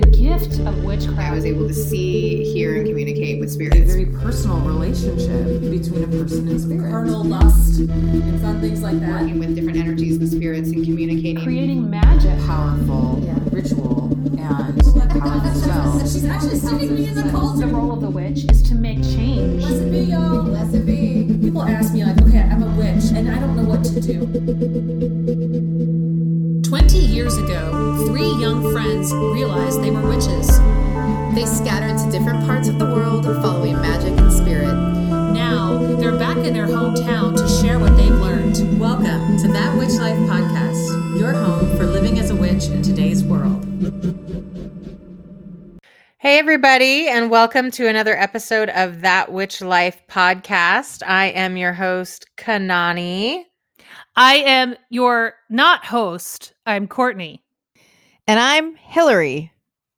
the gift of witchcraft. I was able to see, hear, and communicate with a spirits. very personal relationship between a person and spirit. carnal lust and fun things like that. Working with different energies and spirits and communicating. creating magic. Powerful Yeah. ritual and oh, powerful spell. She's actually sending me in the The role of the witch is to make change. Blessed be y'all. Blessed be. People ask me like, okay, I'm a witch and I don't know what to do. 20 years ago, three young friends realized they were witches. They scattered to different parts of the world following magic and spirit. Now, they're back in their hometown to share what they've learned. Welcome to That Witch Life podcast, your home for living as a witch in today's world. Hey, everybody, and welcome to another episode of That Witch Life podcast. I am your host, Kanani. I am your not host. I'm Courtney. And I'm Hillary,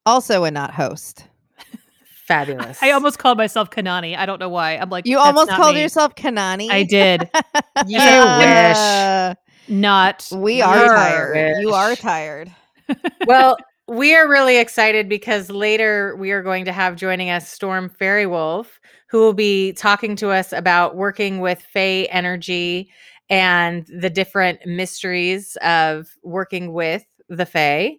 also a not host. Fabulous. I almost called myself Kanani. I don't know why. I'm like You that's almost not called me. yourself Kanani. I did. You Uh, Not. we are You're tired. You are tired. well, we are really excited because later we are going to have joining us Storm Faerywolf, who will be talking to us about working with Fae energy and the different mysteries of working with the Fae.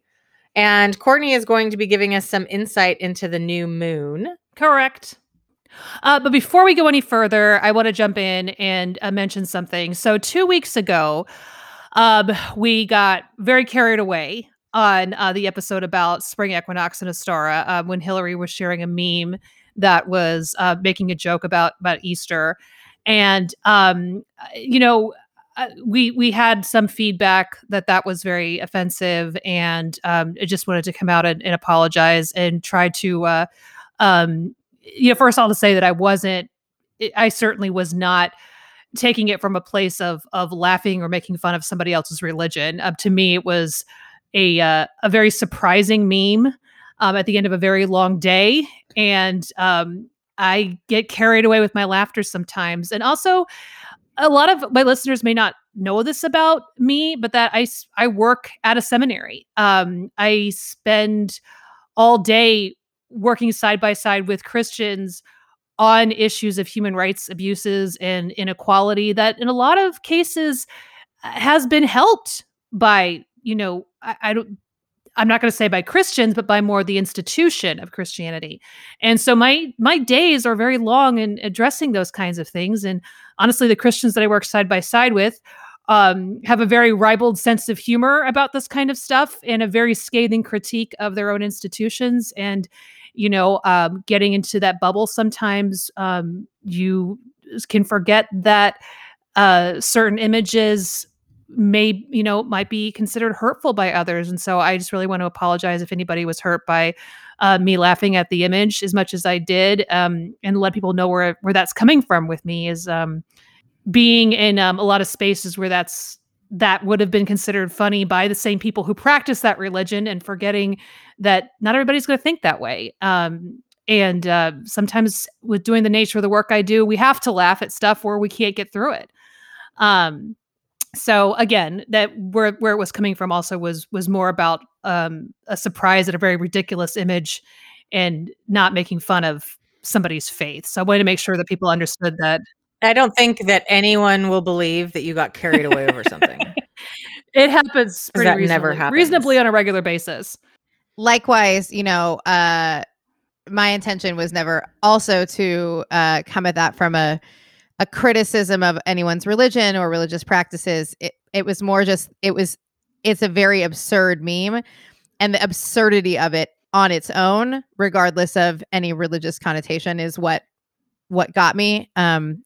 And Courtney is going to be giving us some insight into the new moon. Correct. Uh, but before we go any further, I want to jump in and uh, mention something. So, two weeks ago, um, we got very carried away on uh, the episode about spring equinox and Ostara uh, when Hillary was sharing a meme that was uh, making a joke about about Easter, and um, uh, you know. Uh, we we had some feedback that that was very offensive, and um, I just wanted to come out and, and apologize and try to uh, um you know first of all to say that i wasn't i certainly was not taking it from a place of of laughing or making fun of somebody else's religion. Um, to me it was a uh, a very surprising meme um, at the end of a very long day and um i get carried away with my laughter sometimes. And also a lot of my listeners may not know this about me but that I I work at a seminary. Um i spend all day working side by side with Christians on issues of human rights abuses and inequality that in a lot of cases has been helped by you know I, I don't I'm not going to say by Christians, but by more the institution of Christianity. And so my my days are very long in addressing those kinds of things. And honestly, the Christians that I work side by side with um, have a very ribald sense of humor about this kind of stuff and a very scathing critique of their own institutions. And you know, um, getting into that bubble sometimes um, you can forget that uh, certain images may you know might be considered hurtful by others. And so i just really want to apologize if anybody was hurt by uh, me laughing at the image as much as i did um, and let people know where where that's coming from with me is um, being in um, a lot of spaces where that's that would have been considered funny by the same people who practice that religion and forgetting that not everybody's going to think that way. Um, and uh, sometimes with doing the nature of the work i do we have to laugh at stuff where we can't get through it. Um, so again that where where it was coming from also was was more about um a surprise at a very ridiculous image and not making fun of somebody's faith so i wanted to make sure that people understood that I don't think that anyone will believe that you got carried away over something. it happens pretty that reasonably, never happens. reasonably on a regular basis Likewise, you know, uh, my intention was never also to uh, come at that from a a criticism of anyone's religion or religious practices. It it was more just it was it's a very absurd meme, and the absurdity of it on its own, regardless of any religious connotation, is what what got me. Um,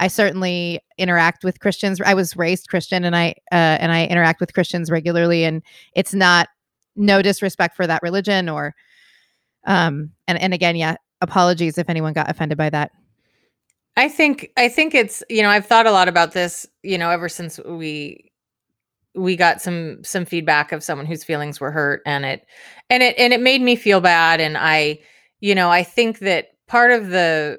I certainly interact with Christians. I was raised Christian, and I uh, and I interact with Christians regularly. And it's not no disrespect for that religion, or um, and and again, yeah, apologies if anyone got offended by that. I think I think it's you know I've thought a lot about this you know ever since we we got some some feedback of someone whose feelings were hurt and it and it and it made me feel bad and I you know I think that part of the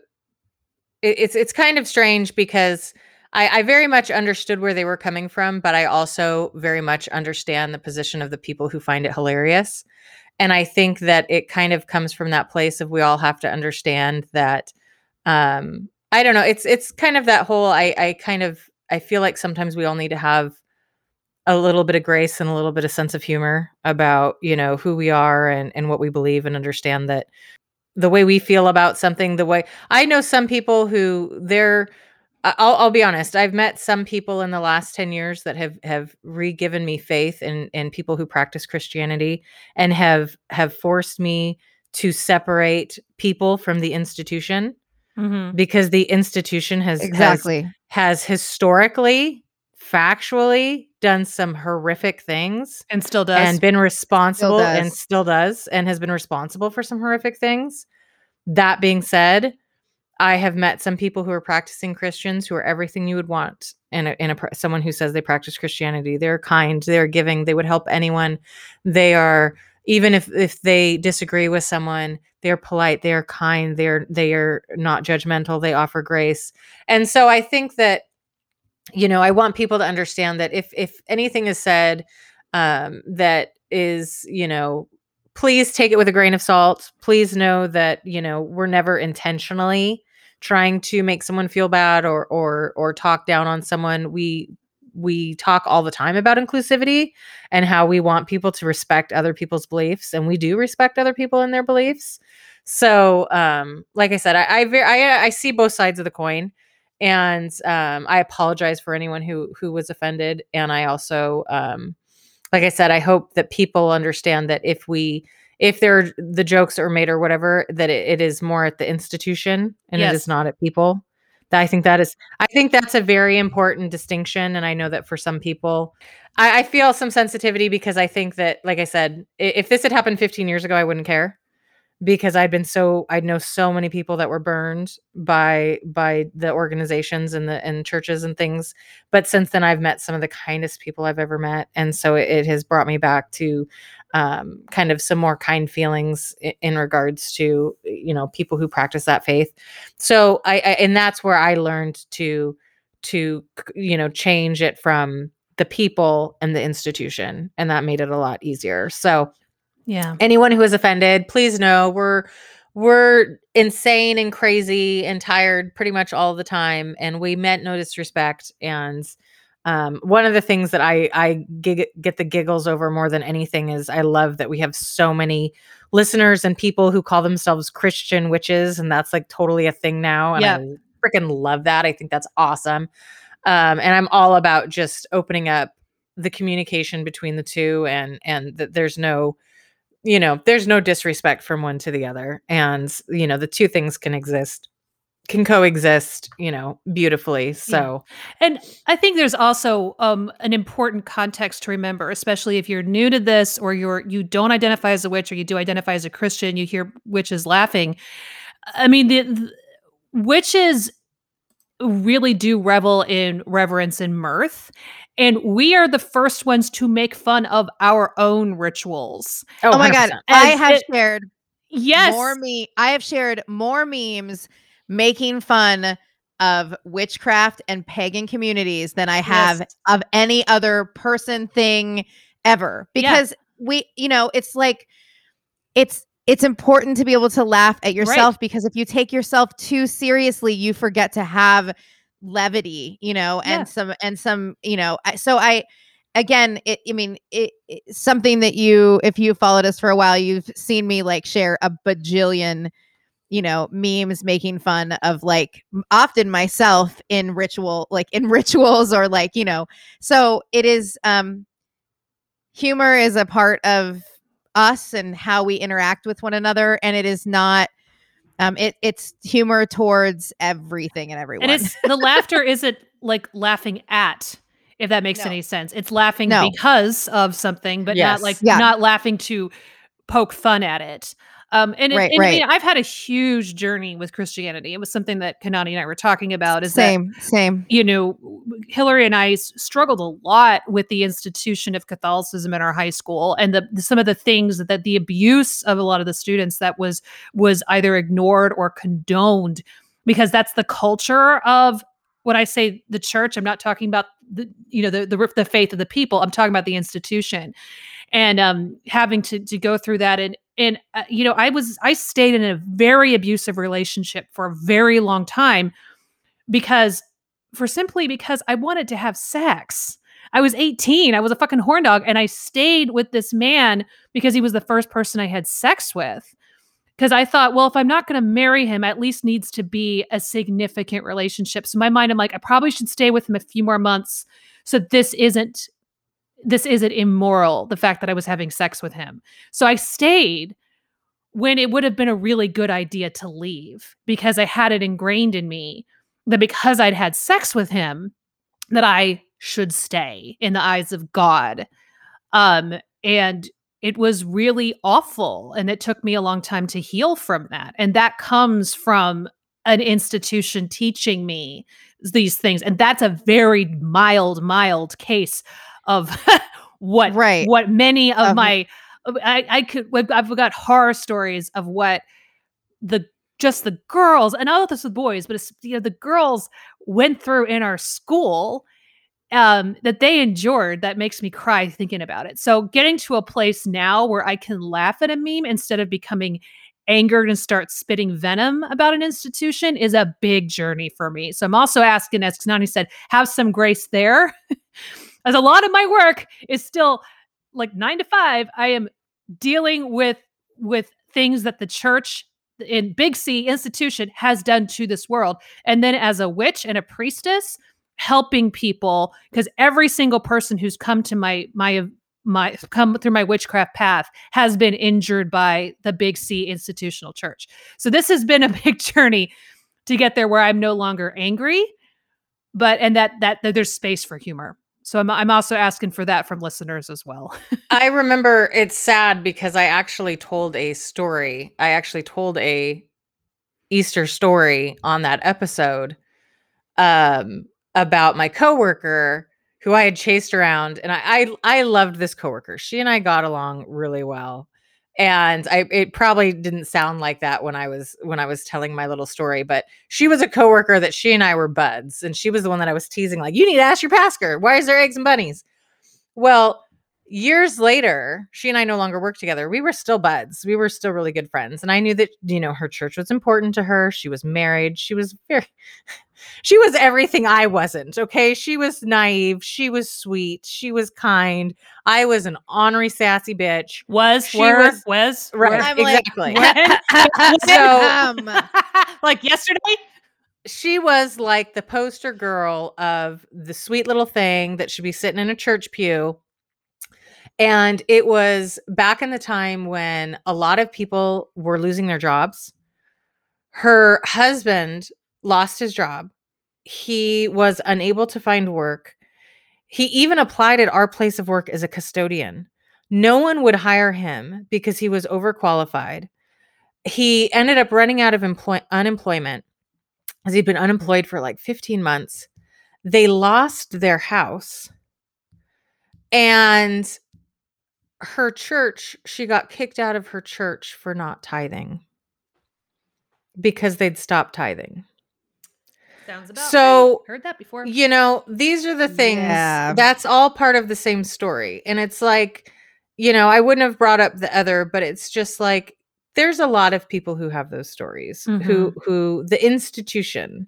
it, it's it's kind of strange because I, I very much understood where they were coming from, but I also very much understand the position of the people who find it hilarious. And I think that it kind of comes from that place of we all have to understand that um I don't know, it's it's kind of that whole I I kind of I feel like sometimes we all need to have a little bit of grace and a little bit of sense of humor about, you know, who we are and and what we believe and understand that the way we feel about something, the way I know some people who they're I'll, I'll be honest. I've met some people in the last 10 years that have have re-given me faith in in people who practice Christianity and have have forced me to separate people from the institution Mhm. because the institution has has, Exactly. has historically factually done some horrific things And still does. and been responsible and still does and has been responsible for some horrific things. That being said, I have met some people who are practicing Christians who are everything you would want in a, in a someone who says they practice Christianity. They're kind, they're giving, they would help anyone. They are even if if they disagree with someone, they're polite, they are kind, they're they are not judgmental, they offer grace. And so I think that you know, I want people to understand that if if anything is said um that is, you know, please take it with a grain of salt. Please know that, you know, we're never intentionally trying to make someone feel bad or or or talk down on someone. We we talk all the time about inclusivity and how we want people to respect other people's beliefs and we do respect other people and their beliefs. So, um like I said, I I I, I see both sides of the coin and um I apologize for anyone who who was offended and I also um like I said, I hope that people understand that if we if they're the jokes are made or whatever, that it, it is more at the institution and it Yes. is not at people. I think that is I think that's a very important distinction. And I know that for some people I, I feel some sensitivity because I think that, like I said, if this had happened 15 years ago, I wouldn't care because I'd been so I know so many people that were burned by by the organizations and the and churches and things. But since then, I've met some of the kindest people I've ever met, and so it, it has brought me back to um, kind of some more kind feelings in, in regards to you know people who practice that faith. So I, I and that's where I learned to to you know change it from the people and the institution and that made it a lot easier so yeah. anyone who is offended please know we're we're insane and crazy and tired pretty much all the time and we meant no disrespect and um, one of the things that i i gig- get the giggles over more than anything is i love that we have so many listeners and people who call themselves christian witches and that's like totally a thing now and Yeah. i freaking love that i think that's awesome um, and i'm all about just opening up the communication between the two and and that there's no you know there's no disrespect from one to the other and you know the two things can exist can coexist you know beautifully so And I think there's also um, an important context to remember, especially if you're new to this or you're you don't identify as a witch or you do identify as a Christian. You hear witches laughing. I mean, the, the witches really do revel in reverence and mirth, and we are the first ones to make fun of our own rituals. Oh, oh my god, 100%. I have it- shared Yes, more me I have shared more memes making fun of witchcraft and pagan communities than I have Yes. of any other person thing ever Yeah. because we you know it's like it's it's important to be able to laugh at yourself because if you take yourself too seriously you forget to have levity you know and Yeah. some and some you know so i again it i mean it, it something that you if you followed us for a while you've seen me like share a bajillion you know memes making fun of like often myself in ritual like in rituals or like you know so it is um humor is a part of us and how we interact with one another and it is not um it it's humor towards everything and everyone and it's the laughter isn't like laughing at if that makes No. any sense it's laughing No. because of something but Yes. not like Yeah. not laughing to poke fun at it um and, it- Right, and, right. and i've had a huge journey with christianity it was something that kanani and i were talking about is that same same you know, Hillary and I struggled a lot with the institution of Catholicism in our high school and the, the- some of the things that the abuse of a lot of the students that was was either ignored or condoned because that's the culture of when I say the church, I'm not talking about the you know the the, the faith of the people. I'm talking about the institution, and um, having to to go through that and and uh, you know I was I stayed in a very abusive relationship for a very long time because for simply because I wanted to have sex. I was 18. I was a fucking horn dog. And I stayed with this man because he was the first person I had sex with. Because I thought, well, if I'm not going to marry him, at least needs to be a significant relationship. So in my mind, I'm like, I probably should stay with him a few more months. So this isn't this isn't immoral, the fact that I was having sex with him. So I stayed when it would have been a really good idea to leave because I had it ingrained in me that because I'd had sex with him, that I should stay in the eyes of God. Um, and it was really awful. And it took me a long time to heal from that. And that comes from an institution teaching me these things. And that's a very mild, mild case of what Right. what many of Of- my uh, I, I could I've got horror stories of what the just the girls and all this with boys, but it's you know the girls went through in our school um that they endured that makes me cry thinking about it. So getting to a place now where I can laugh at a meme instead of becoming angered and start spitting venom about an institution is a big journey for me. So I'm also asking, as Kanani said, have some grace there. as a lot of my work is still like nine to five, I am dealing with with things that the church in big C institution has done to this world. And then as a witch and a priestess, helping people because every single person who's come to my my my come through my witchcraft path has been injured by the big C institutional church. So this has been a big journey to get there where I'm no longer angry, but and that that, that there's space for humor. So I'm I'm also asking for that from listeners as well. I remember it's sad because I actually told a story. I actually told a Easter story on that episode um about my coworker who I had chased around and I I, I loved this coworker. She and I got along really well. And I it probably didn't sound like that when I was when I was telling my little story, but she was a coworker that she and I were buds and she was the one that I was teasing like you need to ask your pastor, why is there eggs and bunnies? Well, years later, she and I no longer worked together. We were still buds. We were still really good friends. And I knew that, you know, her church was important to her. She was married. She was very, she was everything I wasn't. Okay. She was naive. She was sweet. She was kind. I was an ornery, sassy bitch. Was She were was- was Right. were- I'm like, exactly. When? Um, like yesterday. she was like the poster girl of the sweet little thing that should be sitting in a church pew. And it was back in the time when a lot of people were losing their jobs. Her husband lost his job. He was unable to find work. He even applied at our place of work as a custodian. No one would hire him because he was overqualified. He ended up running out of employ- unemployment as he'd been unemployed for like 15 months. They lost their house. And her church, she got kicked out of her church for not tithing because they'd stopped tithing. Sounds about So, right. heard that before. You know, these are the things Yeah. that's all part of the same story. And it's like, you know, I wouldn't have brought up the other, but it's just like there's a lot of people who have those stories who mm-hmm. who the institution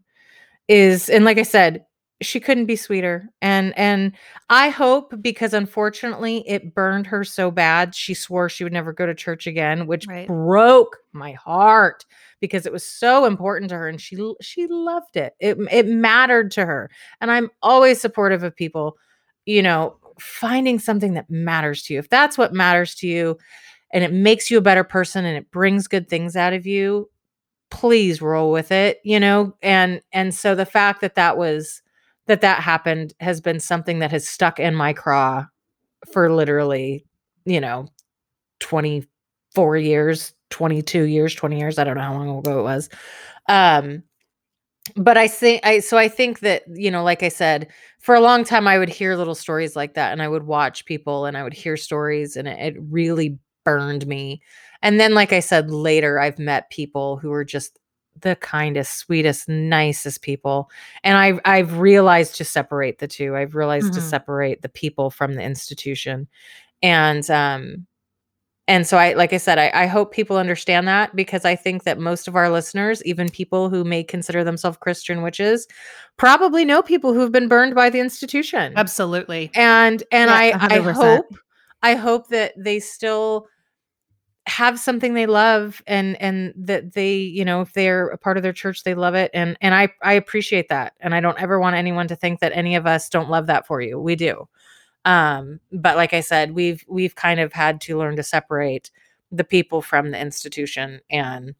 is and like I said, she couldn't be sweeter. And and I hope because unfortunately it burned her so bad, she swore she would never go to church again, which Right. broke my heart because it was so important to her and she she loved it. It it mattered to her. And I'm always supportive of people, you know, finding something that matters to you. If that's what matters to you and it makes you a better person and it brings good things out of you, please roll with it, you know? And and so the fact that that was that that happened has been something that has stuck in my craw for literally, you know, 24 years, 22 years, 20 years, I don't know how long ago it was. Um but I think I so I think that, you know, like I said, for a long time I would hear little stories like that and I would watch people and I would hear stories and it, it really burned me. And then like I said later I've met people who are just the kindest, sweetest, nicest people. And I've I've realized to separate the two. I've realized to Mhm. separate the people from the institution. And um and so I like I said, I, I hope people understand that because I think that most of our listeners, even people who may consider themselves Christian witches, probably know people who've been burned by the institution Absolutely. and and Yeah, I I hope I hope that they still have something they love and and that they you know if they're a part of their church they love it. And and I I appreciate that. And I don't ever want anyone to think that any of us don't love that for you. We do. Um but like I said we've we've kind of had to learn to separate the people from the institution. And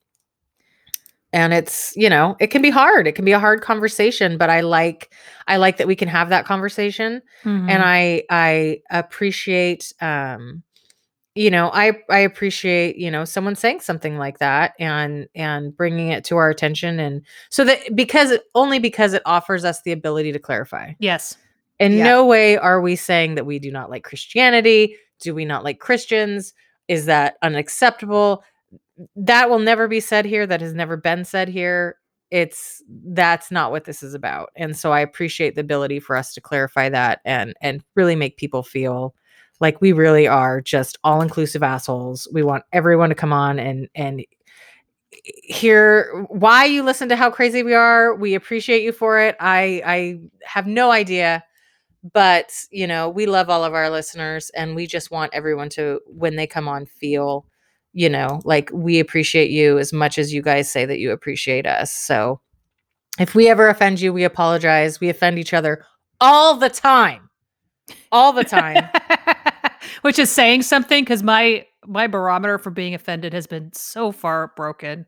and it's you know it can be hard. It can be a hard conversation but i like i like that we can have that conversation. Mhm. and i i appreciate um you know i i appreciate you know someone saying something like that and and bringing it to our attention and so that because it only because it offers us the ability to clarify. Yes. in Yeah. no way are we saying that we do not like christianity. Do we not like christians? Is that unacceptable? That will never be said here. That has never been said here. It's that's not what this is about. And so i appreciate the ability for us to clarify that and and really make people feel like we really are just all inclusive assholes. We want everyone to come on and and hear why you listen to how crazy we are. We appreciate you for it. I i have no idea but you know we love all of our listeners and we just want everyone to when they come on feel you know like we appreciate you as much as you guys say that you appreciate us. So if we ever offend you we apologize. We offend each other all the time. All the time Which is saying something because my my barometer for being offended has been so far broken.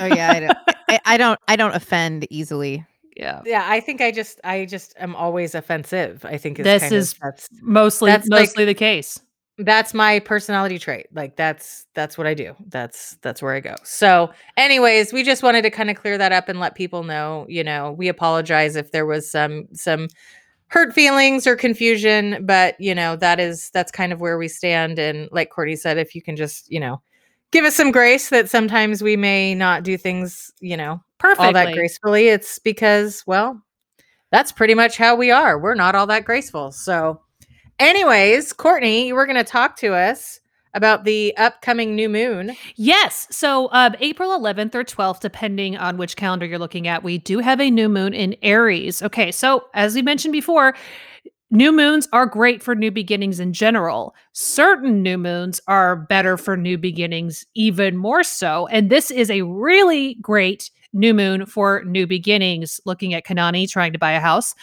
Oh yeah, I don't. I, I don't. I don't offend easily. Yeah. yeah i think i just i just am always offensive i think is This kind of- is that's Mostly That's like- mostly the case. that's my personality trait like that's that's what i do that's that's where i go so anyways we just wanted to kind of clear that up and let people know you know we apologize if there was some some hurt feelings or confusion but you know that is that's kind of where we stand. And like courtney said if you can just you know give us some grace that sometimes we may not do things you know Perfectly. all that gracefully it's because well that's pretty much how we are. We're not all that graceful. So anyways courtney you were going to talk to us about the upcoming new moon Yes. So um, April 11th or 12th, depending on which calendar you're looking at, we do have a new moon in Aries. Okay. So as we mentioned before, new moons are great for new beginnings in general. Certain new moons are better for new beginnings, even more so. And this is a really great new moon for new beginnings, looking at Kanani trying to buy a house.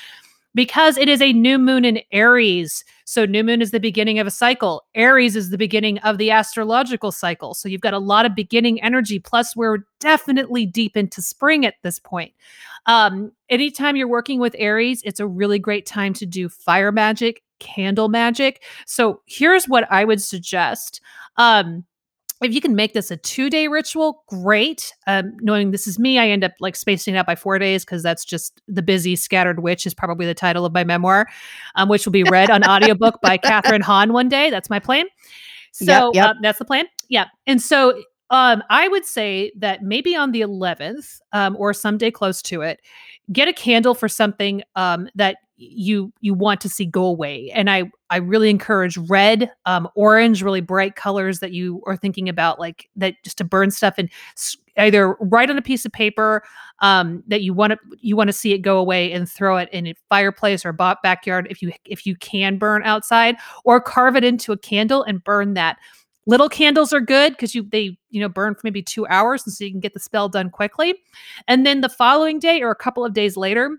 Because it is a new moon in Aries. So, new moon is the beginning of a cycle. Aries is the beginning of the astrological cycle. So, you've got a lot of beginning energy. Plus, we're definitely deep into spring at this point. Um, anytime you're working with Aries, it's a really great time to do fire magic, candle magic. So, here's what I would suggest. Um, if you can make this a two day ritual, great. Um, knowing this is me, I end up like spacing it out by four days because that's just the busy scattered witch is probably the title of my memoir, um, which will be read on audiobook by Kathryn Hahn one day. That's my plan. So Yep, yep. um, that's the plan. Yeah. And so um, I would say that maybe on the 11th um, or someday close to it, get a candle for something um, that you you want to see go away. And i i really encourage red um orange really bright colors that you are thinking about like that just to burn stuff and either write on a piece of paper um that you want to you want to see it go away and throw it in a fireplace or ba- backyard if you if you can burn outside or carve it into a candle and burn that. Little candles are good because you they you know burn for maybe two hours and so you can get the spell done quickly. And then the following day or a couple of days later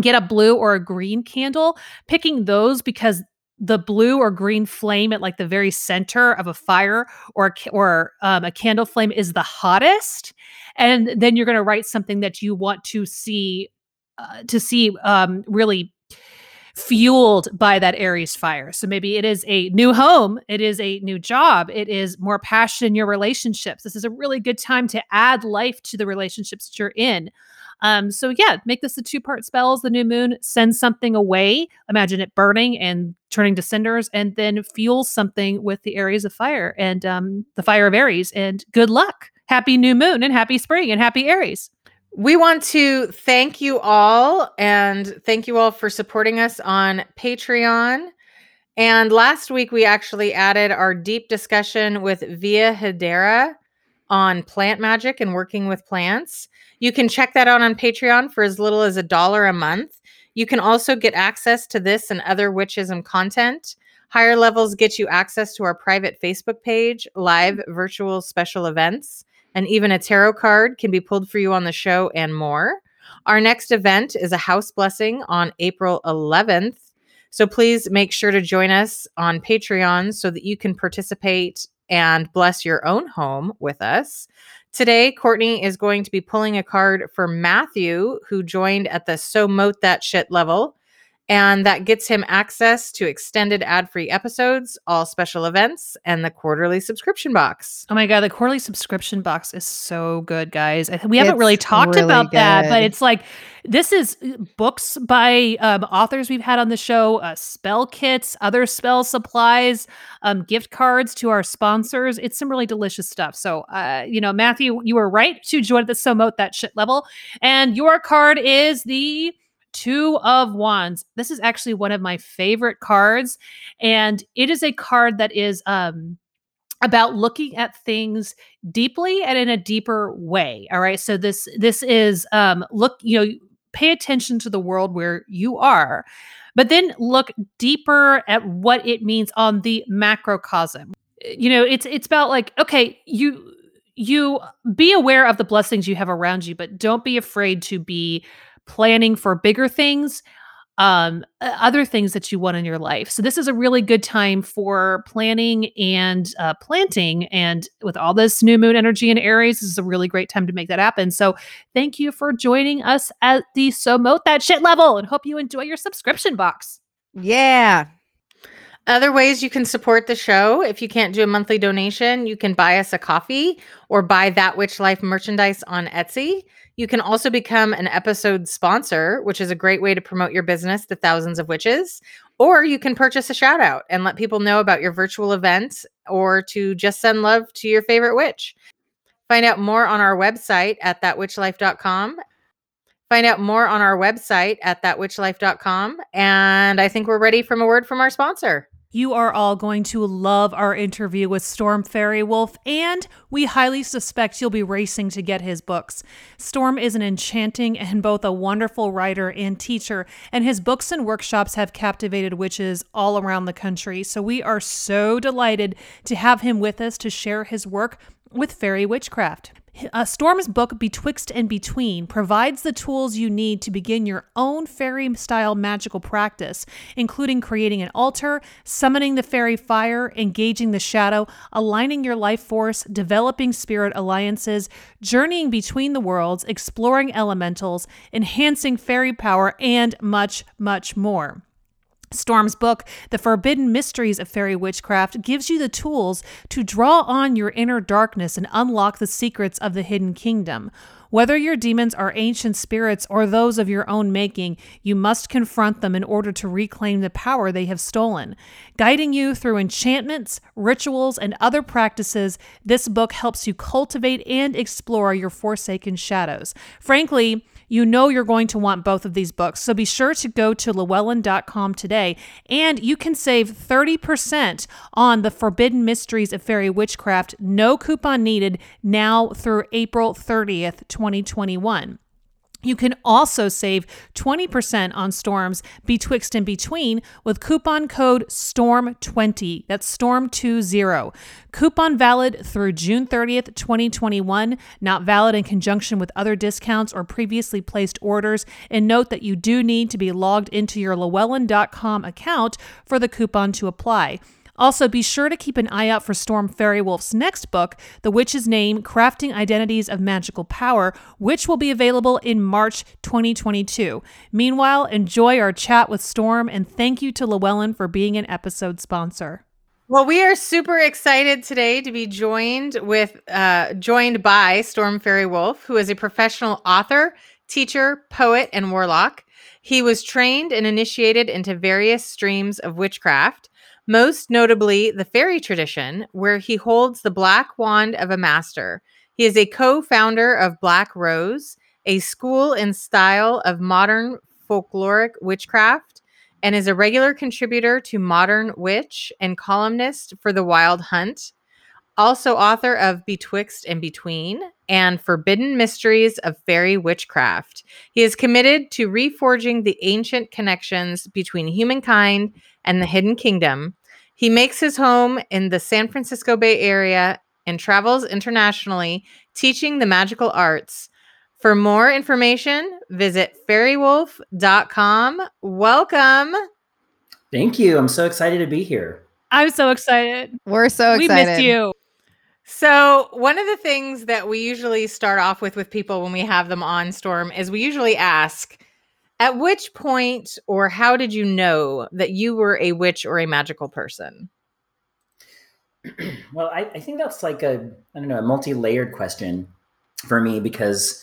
get a blue or a green candle picking those because the blue or green flame at like the very center of a fire or or um, a candle flame is the hottest and then you're going to write something that you want to see uh, to see um, really fueled by that Aries fire. So maybe it is a new home, it is a new job, it is more passion in your relationships. This is a really good time to add life to the relationships that you're in. Um, so yeah, make this a two-part spells, the new moon, send something away, imagine it burning and turning to cinders, and then fuel something with the Aries of fire and um, the fire of Aries, and good luck. happy new moon and happy spring and happy Aries. We want to thank you all and thank you all for supporting us on Patreon. And last week, we actually added our deep discussion with Via Hedera on plant magic and working with plants. You can check that out on Patreon for as little as a dollar a month. You can also get access to this and other witchism content. Higher levels get you access to our private Facebook page, live virtual special events, and even a tarot card can be pulled for you on the show and more. Our next event is a house blessing on April 11th. So please make sure to join us on Patreon so that you can participate and bless your own home with us. Today, Courtney is going to be pulling a card for Matthew, who joined at the So Mote That Shit level. And that gets him access to extended ad free episodes, all special events, and the quarterly subscription box. Oh my god, the quarterly subscription box is so good, guys. I- We haven't really talked really about that, but it's like this is uh, books by um, authors we've had on the show, uh, spell kits, other spell supplies, um, gift cards to our sponsors. It's some really delicious stuff. So, uh, you know, Matthew, you were right to join the So Mote That Shit level, and your card is the Two of Wands. This is actually one of my favorite cards, and it is a card that is um about looking at things deeply and in a deeper way all right so this this is um look you know pay attention to the world where you are but then look deeper at what it means on the macrocosm you know it's it's about like okay you you be aware of the blessings you have around you but don't be afraid to be planning for bigger things um other things that you want in your life so this is a really good time for planning and uh, planting and with all this new moon energy in aries this is a really great time to make that happen so thank you for joining us at the so mote that shit level and hope you enjoy your subscription box Yeah. Other ways you can support the show if you can't do a monthly donation, you can buy us a coffee or buy That Witch Life merchandise on Etsy. You can also become an episode sponsor, which is a great way to promote your business to thousands of witches. Or you can purchase a shout out and let people know about your virtual event or to just send love to your favorite witch. Find out more on our website at thatwitchlife.com. Find out more on our website at thatwitchlife.com. And I think we're ready from a word from our sponsor. You are all going to love our interview with Storm Faerywolf, and we highly suspect you'll be racing to get his books. Storm is an enchanting and both a wonderful writer and teacher, and his books and workshops have captivated witches all around the country. So we are so delighted to have him with us to share his work with fairy witchcraft. Uh, Storm's book, Betwixt and Between, provides the tools you need to begin your own fairy style magical practice, including creating an altar, summoning the fairy fire, engaging the shadow, aligning your life force, developing spirit alliances, journeying between the worlds, exploring elementals, enhancing fairy power, and much, much more. Storm's book, The Forbidden Mysteries of Faery Witchcraft, gives you the tools to draw on your inner darkness and unlock the secrets of the hidden kingdom. Whether your demons are ancient spirits or those of your own making, you must confront them in order to reclaim the power they have stolen. Guiding you through enchantments, rituals, and other practices, this book helps you cultivate and explore your forsaken shadows. Frankly, you know you're going to want both of these books, so be sure to go to llewellyn.com today and you can save 30% on the Forbidden Mysteries of Faery Witchcraft. No coupon needed now through April 30th, 2021. You can also save 20% on Storms Betwixt and Between with coupon code STORM20. That's STORM20. Coupon valid through June 30th, 2021, not valid in conjunction with other discounts or previously placed orders. And note that you do need to be logged into your Llewellyn.com account for the coupon to apply. Also, be sure to keep an eye out for Storm Faerywolf's next book, The Witch's Name Crafting Identities of Magical Power, which will be available in March 2022. Meanwhile, enjoy our chat with Storm and thank you to Llewellyn for being an episode sponsor. Well, we are super excited today to be joined with uh, joined by Storm Faerywolf, who is a professional author, teacher, poet, and warlock. He was trained and initiated into various streams of witchcraft, most notably the Feri tradition, where he holds the black wand of a master. He is a co founder of Black Rose, a school and style of modern folkloric witchcraft, and is a regular contributor to Modern Witch and columnist for The Wild Hunt. Also, author of Betwixt and Between and Forbidden Mysteries of Faery Witchcraft. He is committed to reforging the ancient connections between humankind and the Hidden Kingdom. He makes his home in the San Francisco Bay Area and travels internationally teaching the magical arts. For more information, visit faerywolf.com. Welcome. Thank you. I'm so excited to be here. I'm so excited. We're so excited. we missed you. So, one of the things that we usually start off with with people when we have them on Storm is we usually ask, at which point or how did you know that you were a witch or a magical person? well, I, I think that's like a I don't know a multi-layered question for me because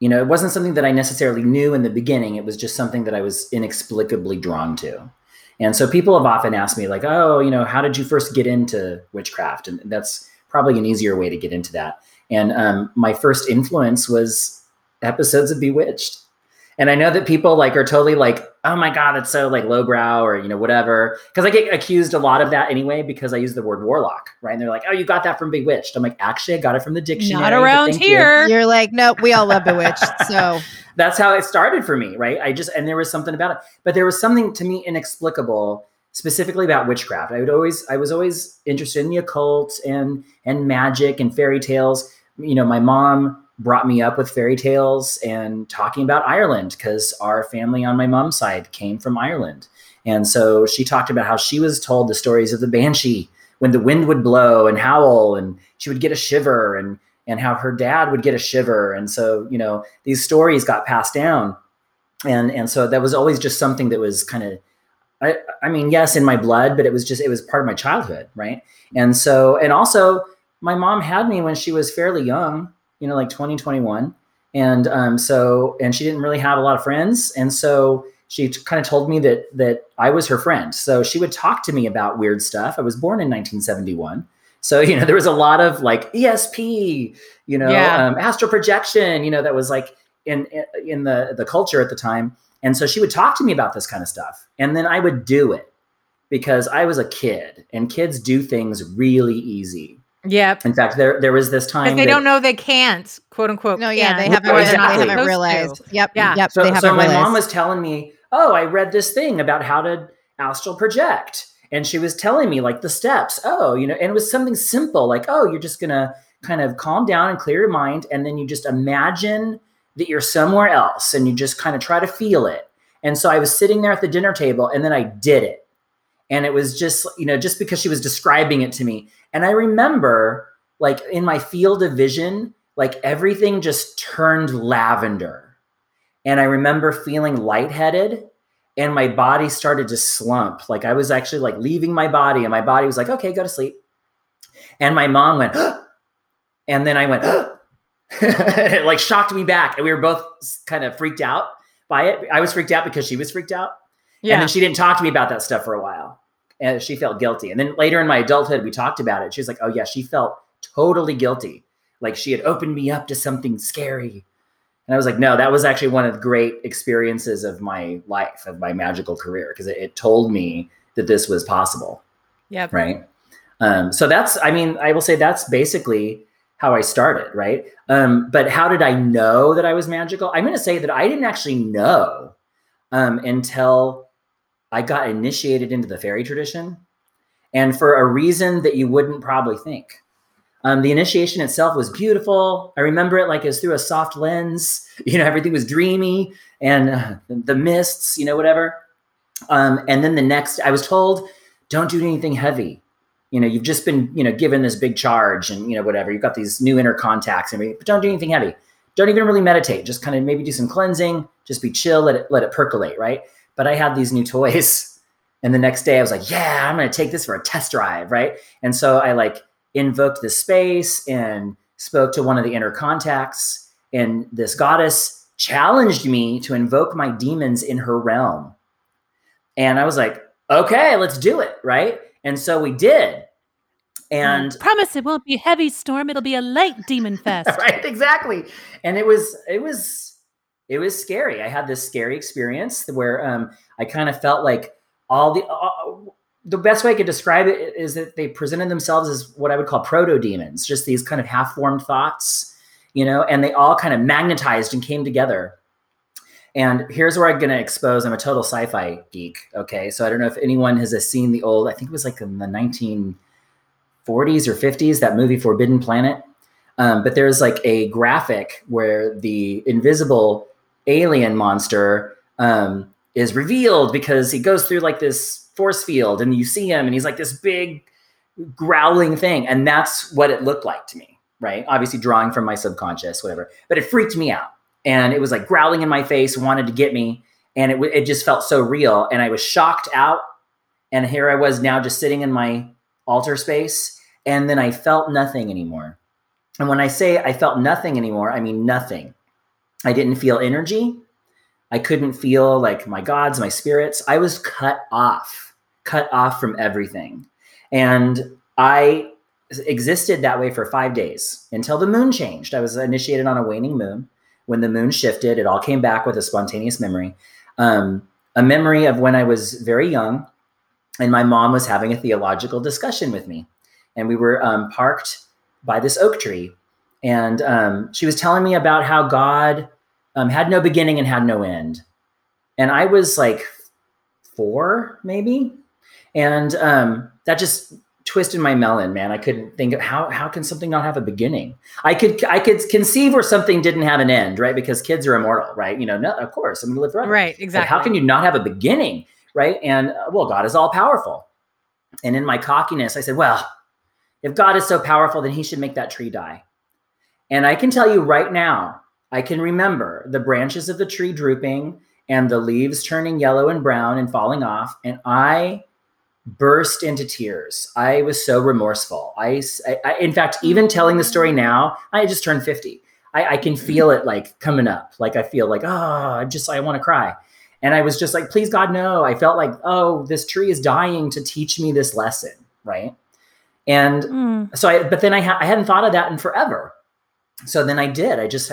you know it wasn't something that I necessarily knew in the beginning. It was just something that I was inexplicably drawn to. And so people have often asked me like, "Oh, you know, how did you first get into witchcraft?" And that's probably an easier way to get into that. And um, my first influence was episodes of Bewitched. And I know that people like are totally like, oh my god, that's so like lowbrow or you know whatever. Because I get accused a lot of that anyway because I use the word warlock, right? And they're like, oh, you got that from Bewitched. I'm like, actually, I got it from the dictionary. Not around thank you." here. You're like, nope, we all love Bewitched. So That's how it started for me, right? I just and there was something about it, but there was something to me inexplicable, specifically about witchcraft. I would always, I was always interested in the occult and and magic and fairy tales. You know, my mom brought me up with fairy tales and talking about Ireland because our family on my mom's side came from Ireland. And so she talked about how she was told the stories of the banshee when the wind would blow and howl and she would get a shiver and and how her dad would get a shiver. And so, you know, these stories got passed down. And and so that was always just something that was kind of I, I mean, yes, in my blood, but it was just it was part of my childhood, right? And so, and also my mom had me when she was fairly young, you know, like 20, 21. And um, so, and she didn't really have a lot of friends. And so she t- kind of told me that that I was her friend. So she would talk to me about weird stuff. I was born in 1971. So, you know, there was a lot of like ESP, you know, Yeah. um, astral projection, you know, that was like in in the the culture at the time. And so she would talk to me about this kind of stuff. And then I would do it because I was a kid and kids do things really easy. Yep. In fact, there there was this time they that- don't know they can't, quote unquote. no, yeah, they haven't, or Well, they're they not exactly. haven't realized. to. Yep, Yeah. yep. So, they so haven't my realized. mom was telling me, "Oh, I read this thing about how to astral project," and she was telling me like the steps. Oh, you know, and it was something simple, like, "Oh, you're just gonna kind of calm down and clear your mind, and then you just imagine that you're somewhere else, and you just kind of try to feel it." And so I was sitting there at the dinner table, and then I did it, and it was just you know just because she was describing it to me, and I remember like in my field of vision, like everything just turned lavender and I remember feeling lightheaded and my body started to slump. Like I was actually like leaving my body and my body was like, okay, go to sleep. And my mom went, and then I went, it like shocked me back. And we were both kind of freaked out by it. I was freaked out because she was freaked out. And Yeah. then she didn't talk to me about that stuff for a while. And she felt guilty. And then later in my adulthood, we talked about it. She was like, oh, yeah, she felt totally guilty. Like she had opened me up to something scary. And I was like, no, that was actually one of the great experiences of my life, of my magical career, because it, it told me that this was possible. Yeah. Right. Um, so that's, I mean, I will say that's basically how I started. Right. Um, but how did I know that I was magical? I'm going to say that I didn't actually know um, until I got initiated into the Feri tradition. And for a reason that you wouldn't probably think. Um, the initiation itself was beautiful. I remember it like it was through a soft lens. You know, everything was dreamy and uh, the mists, you know, whatever. Um, and then the next, I was told, don't do anything heavy. You know, you've just been, you know, given this big charge and, you know, whatever. You've got these new inner contacts and but don't do anything heavy. Don't even really meditate. Just kind of maybe do some cleansing. Just be chill. Let it let it percolate, right? But I had these new toys, and the next day I was like, yeah, I'm gonna take this for a test drive, right? And so I like invoked the space and spoke to one of the inner contacts, and this goddess challenged me to invoke my demons in her realm. And I was like, okay, let's do it, right? And so we did. And promise it won't be a heavy storm. It'll be a light demon fest. right exactly and it was it was it was scary i had this scary experience where um i kind of felt like all the uh, the best way i could describe it is that they presented themselves as what i would call proto demons just these kind of half-formed thoughts you know and they all kind of magnetized and came together and here's where i'm going to expose i'm a total sci-fi geek okay so i don't know if anyone has seen the old i think it was like in the 1940s or 50s that movie forbidden planet um, but there's like a graphic where the invisible alien monster um, is revealed because he goes through like this force field and you see him and he's like this big growling thing. And that's what it looked like to me, right? Obviously, drawing from my subconscious, whatever. But it freaked me out. And it was like growling in my face, wanted to get me. And it, it just felt so real. And I was shocked out. And here I was now just sitting in my altar space. And then I felt nothing anymore. And when I say I felt nothing anymore, I mean nothing. I didn't feel energy. I couldn't feel like my gods, my spirits. I was cut off, cut off from everything. And I existed that way for five days until the moon changed. I was initiated on a waning moon. When the moon shifted, it all came back with a spontaneous memory. Um, a memory of when I was very young and my mom was having a theological discussion with me. And we were um, parked by this oak tree. And um, she was telling me about how God um, had no beginning and had no end. And I was like four, maybe. And um, that just twisted my melon, man. I couldn't think of how how can something not have a beginning? I could I could conceive where something didn't have an end, right? Because kids are immortal, right? You know, no, of course, I'm gonna live forever. Right, But exactly. how can you not have a beginning, right? And uh, well, God is all powerful. And in my cockiness, I said, well, if God is so powerful, then he should make that tree die. And I can tell you right now, I can remember the branches of the tree drooping and the leaves turning yellow and brown and falling off. And I burst into tears. I was so remorseful. I, I- in fact, even mm-hmm. telling the story now, I just turned 50. I, I can mm-hmm. feel it like coming up. Like I feel like, oh, I just, I want to cry. And I was just like, please God, no. I felt like, oh, this tree is dying to teach me this lesson. Right. And Mm. so I, but then I, ha- I hadn't thought of that in forever. So then I did. I just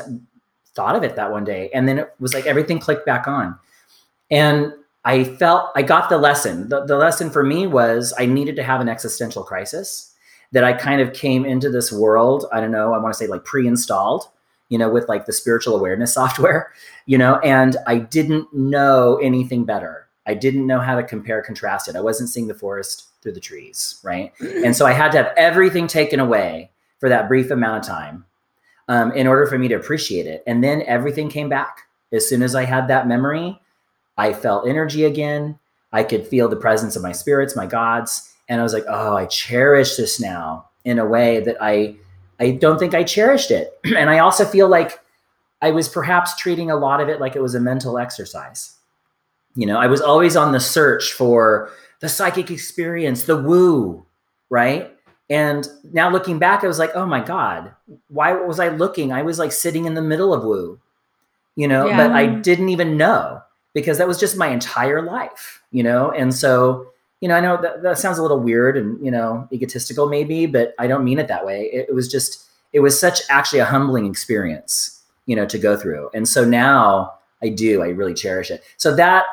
thought of it that one day. And then it was like everything clicked back on. And I felt, I got the lesson. The, the lesson for me was I needed to have an existential crisis that I kind of came into this world. I don't know, I want to say like pre installed, you know, with like the spiritual awareness software, you know, and I didn't know anything better. I didn't know how to compare contrast it. I wasn't seeing the forest through the trees, right? And so I had to have everything taken away for that brief amount of time um, in order for me to appreciate it. And then everything came back. As soon as I had that memory, I felt energy again. I could feel the presence of my spirits, my gods. And I was like, oh, I cherish this now in a way that I I don't think I cherished it. and I also feel like I was perhaps treating a lot of it like it was a mental exercise. You know, I was always on the search for the psychic experience, the woo, right? And now looking back, I was like, oh my God, why was I looking? I was like sitting in the middle of woo, you know, Yeah. but I didn't even know because that was just my entire life, you know? And so, you know, I know that, that sounds a little weird and, you know, egotistical maybe, but I don't mean it that way. It, it was just, it was such actually a humbling experience, you know, to go through. And so now I do, I really cherish it. So that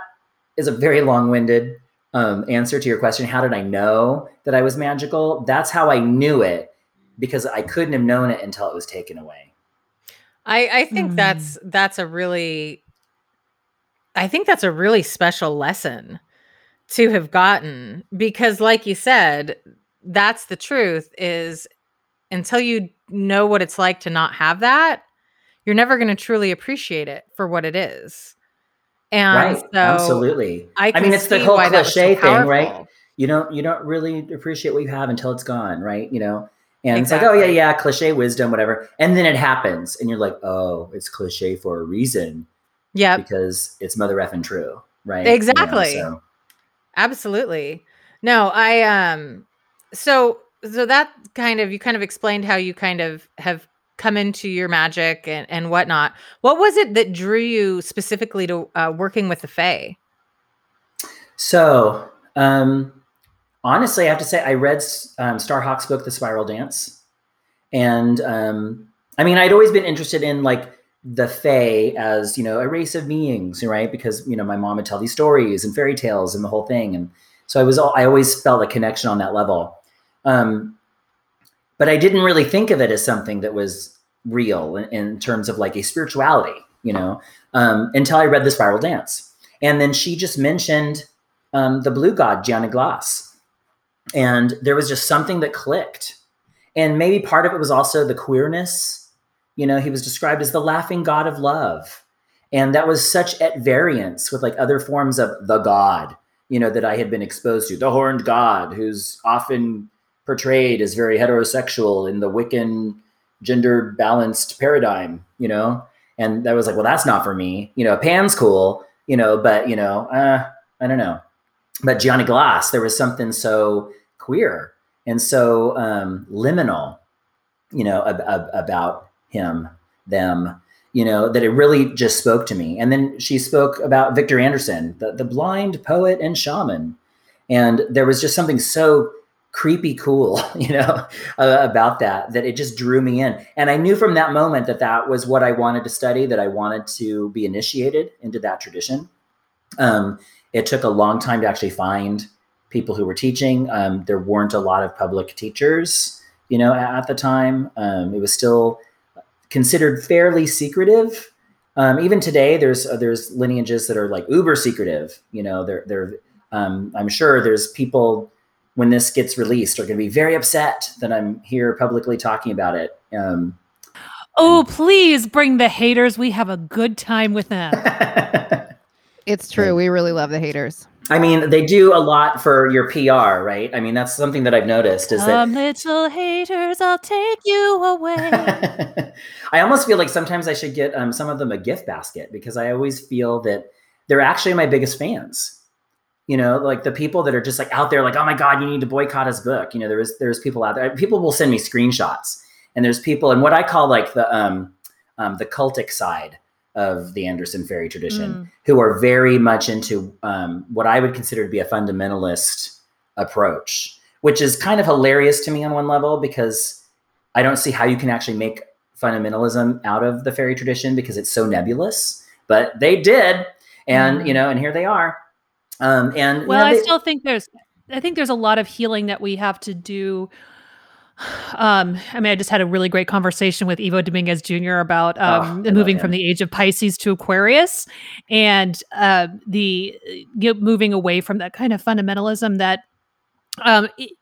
is a very long winded um, answer to your question. How did I know that I was magical? That's how I knew it because I couldn't have known it until it was taken away. I, I think that's that's a really I think that's a really special lesson to have gotten because like you said, that's the truth is until you know what it's like to not have that, you're never going to truly appreciate it for what it is. And right. so Absolutely. I, I mean, it's the whole was so cliche thing, right? You don't you don't really appreciate what you have until it's gone, right? You know, and it's like, oh yeah, yeah, cliche wisdom, whatever. And then it happens, and you're like, oh, it's cliche for a reason Yeah. because it's mother effing true, right? You know, Exactly. so- Absolutely. No, I um so so that kind of you kind of explained how you kind of have come into your magic and and whatnot. What was it that drew you specifically to uh, working with the Fae? So, um, honestly, I have to say, I read um, Starhawk's book, The Spiral Dance, and um, I mean, I'd always been interested in like the Fae as you know a race of beings, right? Because you know my mom would tell these stories and fairy tales and the whole thing, and so I was all I always felt a connection on that level. Um, but I didn't really think of it as something that was real in, in terms of like a spirituality, you know, um, until I read The Spiral Dance, and then she just mentioned um, the blue god Dian y Glas, and there was just something that clicked, and maybe part of it was also the queerness. You know, he was described as the laughing god of love, and that was such at variance with like other forms of the god, you know, that I had been exposed to. The horned god, who's often portrayed as very heterosexual in the Wiccan gender balanced paradigm, you know, and that was like, well, that's not for me. You know, Pan's cool, you know, but you know, uh, I don't know. But Dian y Glas, there was something so queer and so um, liminal, you know, ab- ab- about him, them, you know, that it really just spoke to me. And then she spoke about Victor Anderson, the, the blind poet and shaman. And there was just something so creepy cool, you know, uh, about that, that it just drew me in. And I knew from that moment that that was what I wanted to study, that I wanted to be initiated into that tradition. Um, it took a long time to actually find people who were teaching. Um, there weren't a lot of public teachers, you know, at, the time. Um, it was still considered fairly secretive. Um, even today, there's uh, there's lineages that are like uber secretive. You know, they're they're. Um, I'm sure there's people when this gets released are going to be very upset that I'm here publicly talking about it. Um, Oh, please bring the haters. We have a good time with them. It's true. We really love the haters. I mean, they do a lot for your PR, right? I mean, that's something that I've noticed is that Come, little haters, I'll take you away. I almost feel like sometimes I should get um, some of them a gift basket because I always feel that they're actually my biggest fans. You know, like the people that are just like out there, like, oh my god, you need to boycott his book. You know, there is there's people out there. People will send me screenshots, and there's people, and what I call like the um, um the cultic side of the Anderson Feri tradition, Mm. who are very much into um, what I would consider to be a fundamentalist approach, which is kind of hilarious to me on one level because I don't see how you can actually make fundamentalism out of the fairy tradition because it's so nebulous. But they did, and Mm. you know, and here they are. Um, and you well, know, I still think there's I think there's a lot of healing that we have to do. Um, I mean, I just had a really great conversation with Ivo Dominguez Jr. about Oh, um, love moving from the age of Pisces to Aquarius, and uh, the uh, you know, moving away from that kind of fundamentalism that um, it,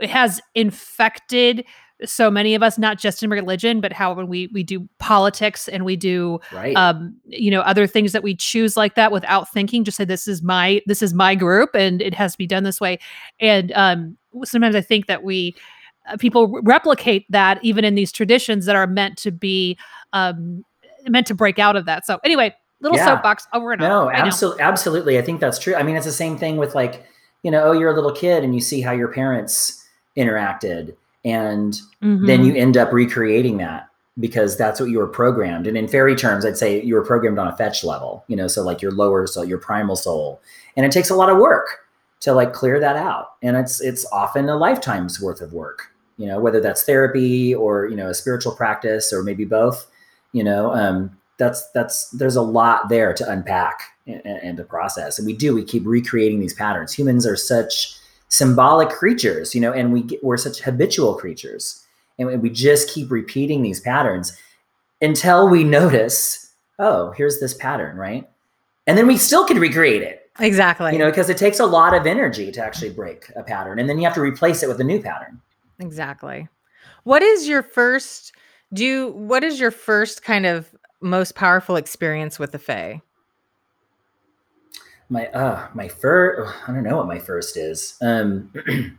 it has infected so many of us, not just in religion, but how when we we do politics and we do right. um you know other things that we choose like that without thinking just say this is my this is my group and it has to be done this way and um sometimes i think that we uh, people re- replicate that even in these traditions that are meant to be um meant to break out of that so anyway little Yeah. soapbox over and No, over know. absolutely, absolutely. I think that's true. I mean, it's the same thing with like, you know, oh, you're a little kid and you see how your parents interacted, and then Mhm. you end up recreating that because that's what you were programmed. And in fairy terms, I'd say you were programmed on a fetch level, you know, so like your lower soul, your primal soul, and it takes a lot of work to like clear that out, and it's it's often a lifetime's worth of work, you know, whether that's therapy or you know a spiritual practice or maybe both, you know. Um, that's that's there's a lot there to unpack and, and to process and we do we keep recreating these patterns humans are such symbolic creatures you know and we get, we're such habitual creatures and we- just keep repeating these patterns until we notice oh here's this pattern right and then we still can recreate it Exactly. you know because it takes a lot of energy to actually break a pattern and then you have to replace it with a new pattern Exactly. What is your first do you what is your first kind of most powerful experience with the Fae? My uh my first i don't know what my first is um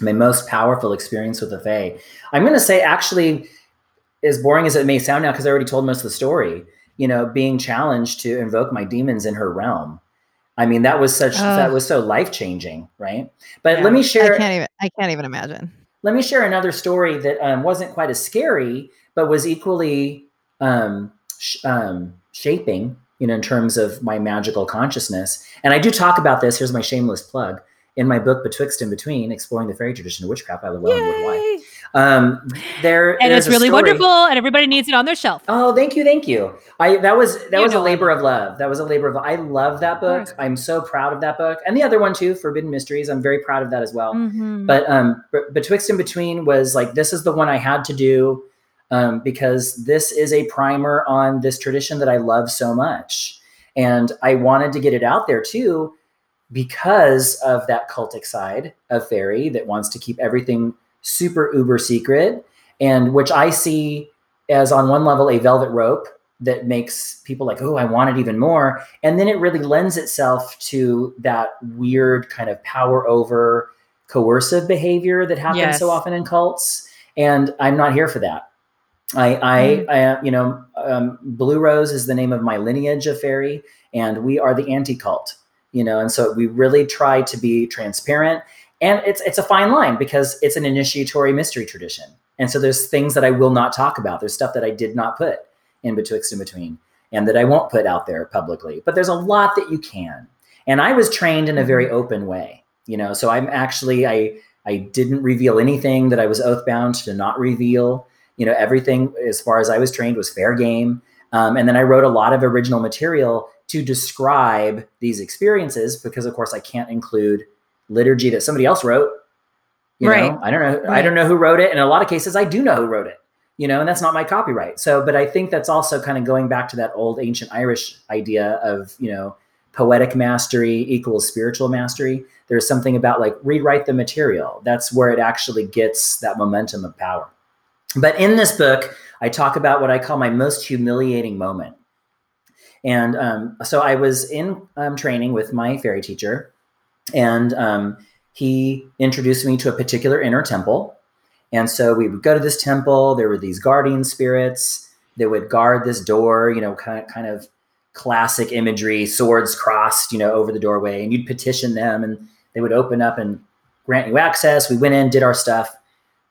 my most powerful experience with the fae i'm going to say actually as boring as it may sound now because i already told most of the story you know being challenged to invoke my demons in her realm i mean that was such that Oh. was so life changing right but Yeah. let me share I can't even. I can't even imagine. let me share another story that um, wasn't quite as scary, but was equally um, sh- um, shaping, you know, in terms of my magical consciousness. And I do talk about this. Here's my shameless plug in my book Betwixt and Between, Exploring the Faery Tradition of Witchcraft by Llewellyn Worldwide. Um, there and it's really story- wonderful, and everybody needs it on their shelf. Oh, thank you, thank you. I that was that You was a labor of love. That was a labor of. I love that book. I'm so proud of that book, and the other one too, Forbidden Mysteries. I'm very proud of that as well. Mhm. But um, Betwixt and Between was like this is the one I had to do um, because this is a primer on this tradition that I love so much, and I wanted to get it out there too because of that cultic side of fairy that wants to keep everything super uber secret, and which I see as on one level a velvet rope that makes people like, oh, I want it even more. And then it really lends itself to that weird kind of power over coercive behavior that happens Yes. so often in cults. And I'm not here for that. I, I, I you know, um, Blue Rose is the name of my lineage of fairy, and we are the anti-cult, you know, and so we really try to be transparent. And it's it's a fine line because it's an initiatory mystery tradition. And so there's things that I will not talk about. There's stuff that I did not put in betwixt and between and that I won't put out there publicly. But there's a lot that you can. And I was trained in a very open way, you know. So I'm actually I I didn't reveal anything that I was oath bound to not reveal. You know, everything as far as I was trained was fair game. Um, and then I wrote a lot of original material to describe these experiences because, of course, I can't include liturgy that somebody else wrote. You Right. know, I don't know. I don't know who wrote it. In a lot of cases, I do know who wrote it. You know, and that's not my copyright. So, but I think that's also kind of going back to that old ancient Irish idea of you know poetic mastery equals spiritual mastery. There's something about like rewrite the material. That's where it actually gets that momentum of power. But in this book, I talk about what I call my most humiliating moment. And um, so I was in um, training with my fairy teacher, and um, he introduced me to a particular inner temple. And so we would go to this temple. There were these guardian spirits that would guard this door, you know, kind of, kind of classic imagery, swords crossed, you know, over the doorway. And you'd petition them and they would open up and grant you access. We went in, did our stuff,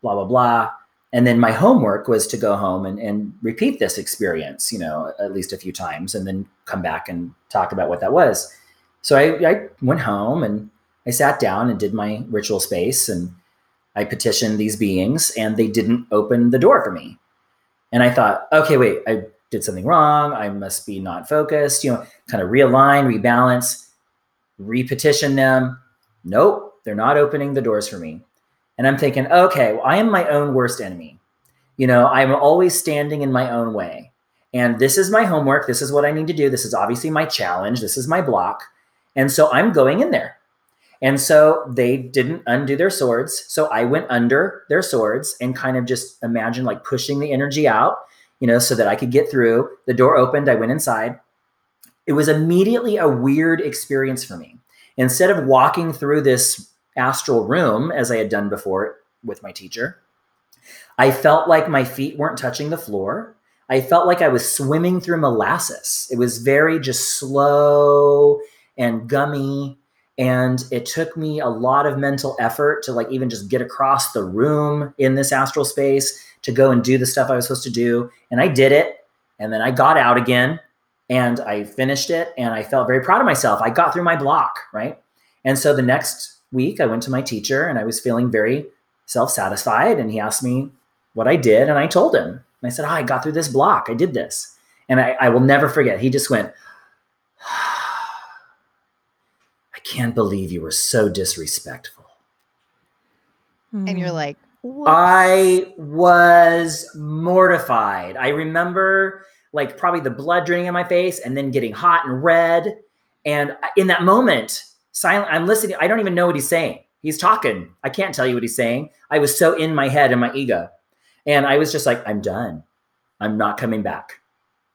blah, blah, blah. And then my homework was to go home and, and repeat this experience, you know, at least a few times and then come back and talk about what that was. So I, I went home and I sat down and did my ritual space and I petitioned these beings and they didn't open the door for me. And I thought, okay, wait, I did something wrong. I must be not focused, you know, kind of realign, rebalance, repetition them. Nope, they're not opening the doors for me. And I'm thinking, okay, well, I am my own worst enemy. You know, I'm always standing in my own way. And this is my homework. This is what I need to do. This is obviously my challenge. This is my block. And so I'm going in there. And so they didn't undo their swords. So I went under their swords and kind of just imagined like pushing the energy out, you know, so that I could get through. The door opened. I went inside. It was immediately a weird experience for me. Instead of walking through this astral room as I had done before with my teacher, I felt like my feet weren't touching the floor. I felt like I was swimming through molasses. It was very just slow and gummy and it took me a lot of mental effort to like even just get across the room in this astral space to go and do the stuff I was supposed to do and I did it and then I got out again and I finished it and I felt very proud of myself. I got through my block, right? And so the next week I went to my teacher and I was feeling very self-satisfied and he asked me what I did and I told him. And I said, oh, I got through this block. I did this. And I, I will never forget. He just went, I can't believe you were so disrespectful. Hmm. and you're like, I was mortified. I remember like probably the blood draining in my face and then getting hot and red. And in that moment, silent, I'm listening. I don't even know what he's saying. He's talking. I can't tell you what he's saying. I was so in my head and my ego. And I was just like, I'm done. I'm not coming back.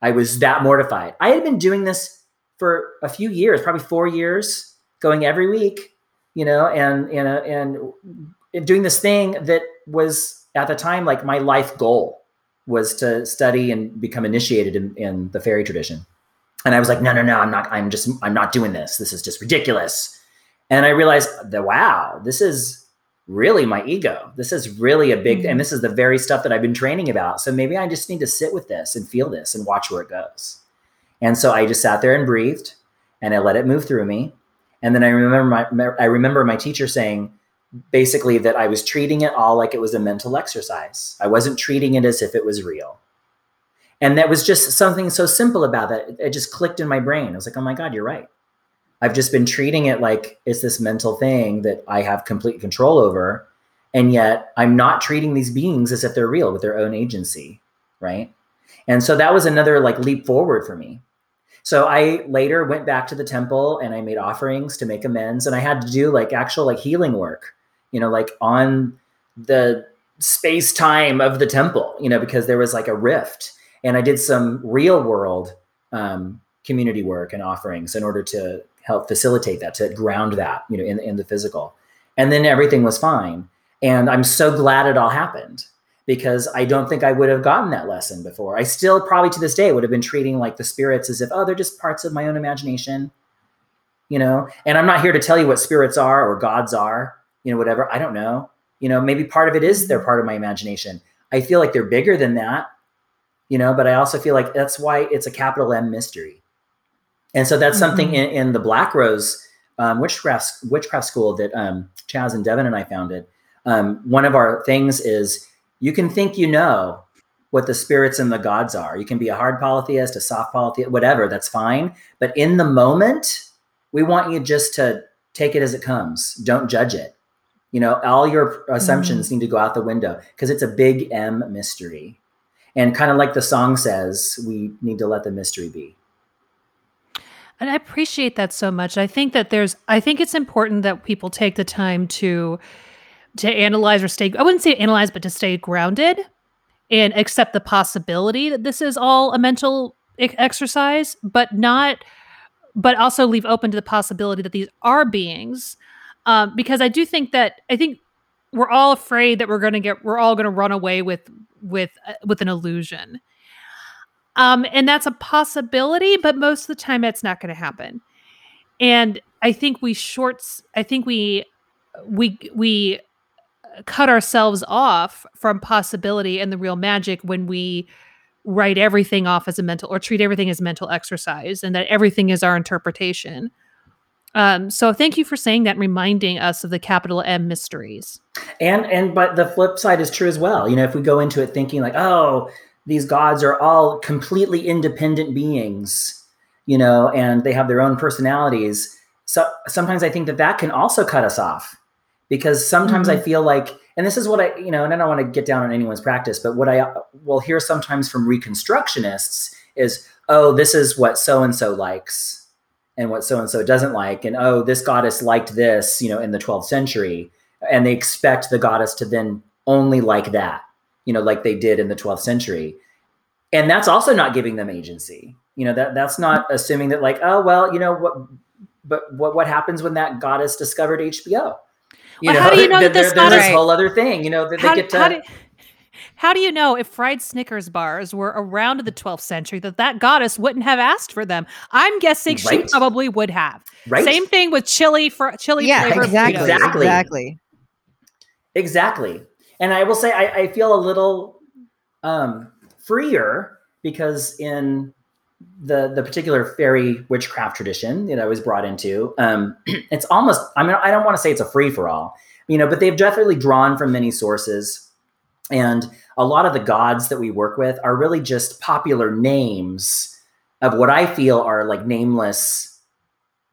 I was that mortified. I had been doing this for a few years, probably four years, going every week, you know, and and uh, and doing this thing that was at the time like my life goal was to study and become initiated in, in the fairy tradition. And I was like, no, no, no, I'm not, I'm just, I'm not doing this. This is just ridiculous. And I realized that, wow, this is really my ego. This is really a big, and mm-hmm. this is the very stuff that I've been training about. So maybe I just need to sit with this and feel this and watch where it goes. And so I just sat there and breathed and I let it move through me. And then I remember my I remember my teacher saying basically that I was treating it all like it was a mental exercise. I wasn't treating it as if it was real. And that was just something so simple about that. It just clicked in my brain. I was like, oh my God, you're right. I've just been treating it like it's this mental thing that I have complete control over. And yet I'm not treating these beings as if they're real with their own agency. Right. And so that was another like leap forward for me. So I later went back to the temple and I made offerings to make amends. And I had to do like actual like healing work, you know, like on the space time of the temple, you know, because there was like a rift. And I did some real world um, community work and offerings in order to help facilitate that, to ground that, you know, in, in the physical. And then everything was fine. And I'm so glad it all happened because I don't think I would have gotten that lesson before. I still probably to this day would have been treating like the spirits as if, oh, they're just parts of my own imagination, you know? And I'm not here to tell you what spirits are or gods are, you know, whatever. I don't know. You know, maybe part of it is they're part of my imagination. I feel like they're bigger than that, you know, but I also feel like that's why it's a capital M mystery. And so that's mm-hmm. something in, in, the Black Rose um, witchcraft witchcraft school that um, Chas and Devin and I founded. Um, one of our things is you can think you know what the spirits and the gods are. You can be a hard polytheist, a soft polytheist, whatever. That's fine. But in the moment, we want you just to take it as it comes. Don't judge it. You know, all your assumptions mm. need to go out the window because it's a big M mystery. And kind of like the song says, we need to let the mystery be. And I appreciate that so much. I think that there's I think it's important that people take the time to to analyze or stay I wouldn't say analyze but to stay grounded and accept the possibility that this is all a mental exercise, but not but also leave open to the possibility that these are beings um, because I do think that I think we're all afraid that we're going to get we're all going to run away with with uh, with an illusion um, and that's a possibility, but most of the time it's not going to happen. And I think we shorts, I think we, we, we cut ourselves off from possibility and the real magic when we write everything off as a mental or treat everything as mental exercise and that everything is our interpretation. Um, so thank you for saying that, reminding us of the capital M mysteries. And and but the flip side is true as well. You know, if we go into it thinking like, oh, these gods are all completely independent beings, you know, and they have their own personalities. So sometimes I think that that can also cut us off because sometimes mm-hmm. I feel like, and this is what I, you know, and I don't want to get down on anyone's practice, but what I will hear sometimes from reconstructionists is, oh, this is what so and so likes and what so and so doesn't like. And oh, this goddess liked this, you know, in the 12th century. And they expect the goddess to then only like that you know, like they did in the 12th century. And that's also not giving them agency. You know, that that's not assuming that like, oh well, you know what but what what happens when that goddess discovered HBO? You well, know, how do you know that this there's this whole other thing, you know, that how, they get to how do, you know if fried Snickers bars were around the 12th century that that goddess wouldn't have asked for them? I'm guessing right? she probably would have. Right. Same thing with chili for chili yeah, flavor. Exactly. Exactly. Exactly. Exactly. And I will say, I, I feel a little um, freer because in the the particular fairy witchcraft tradition that I was brought into, um, it's almost. I mean, I don't want to say it's a free for all, you know, but they've definitely drawn from many sources, and a lot of the gods that we work with are really just popular names of what I feel are like nameless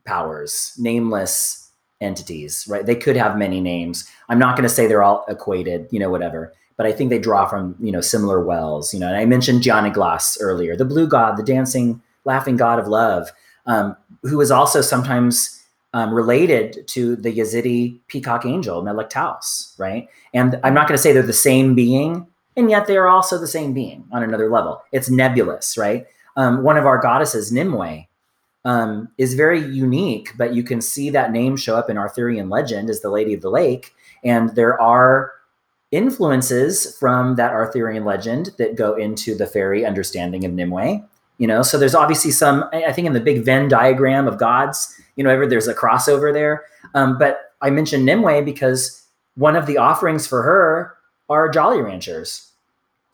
powers, nameless entities, right? They could have many names. I'm not going to say they're all equated, you know, whatever. But I think they draw from, you know, similar wells. You know, and I mentioned Dian y Glas earlier, the blue god, the dancing, laughing god of love, um, who is also sometimes um, related to the Yazidi peacock angel, Melek Taus, right? And I'm not going to say they're the same being, and yet they are also the same being on another level. It's nebulous, right? Um, one of our goddesses, Nimue, um, is very unique, but you can see that name show up in Arthurian legend as the Lady of the Lake. And there are influences from that Arthurian legend that go into the fairy understanding of Nimue. You know, so there's obviously some, I think in the big Venn diagram of gods, you know, ever there's a crossover there. Um, but I mentioned Nimue because one of the offerings for her are Jolly Ranchers.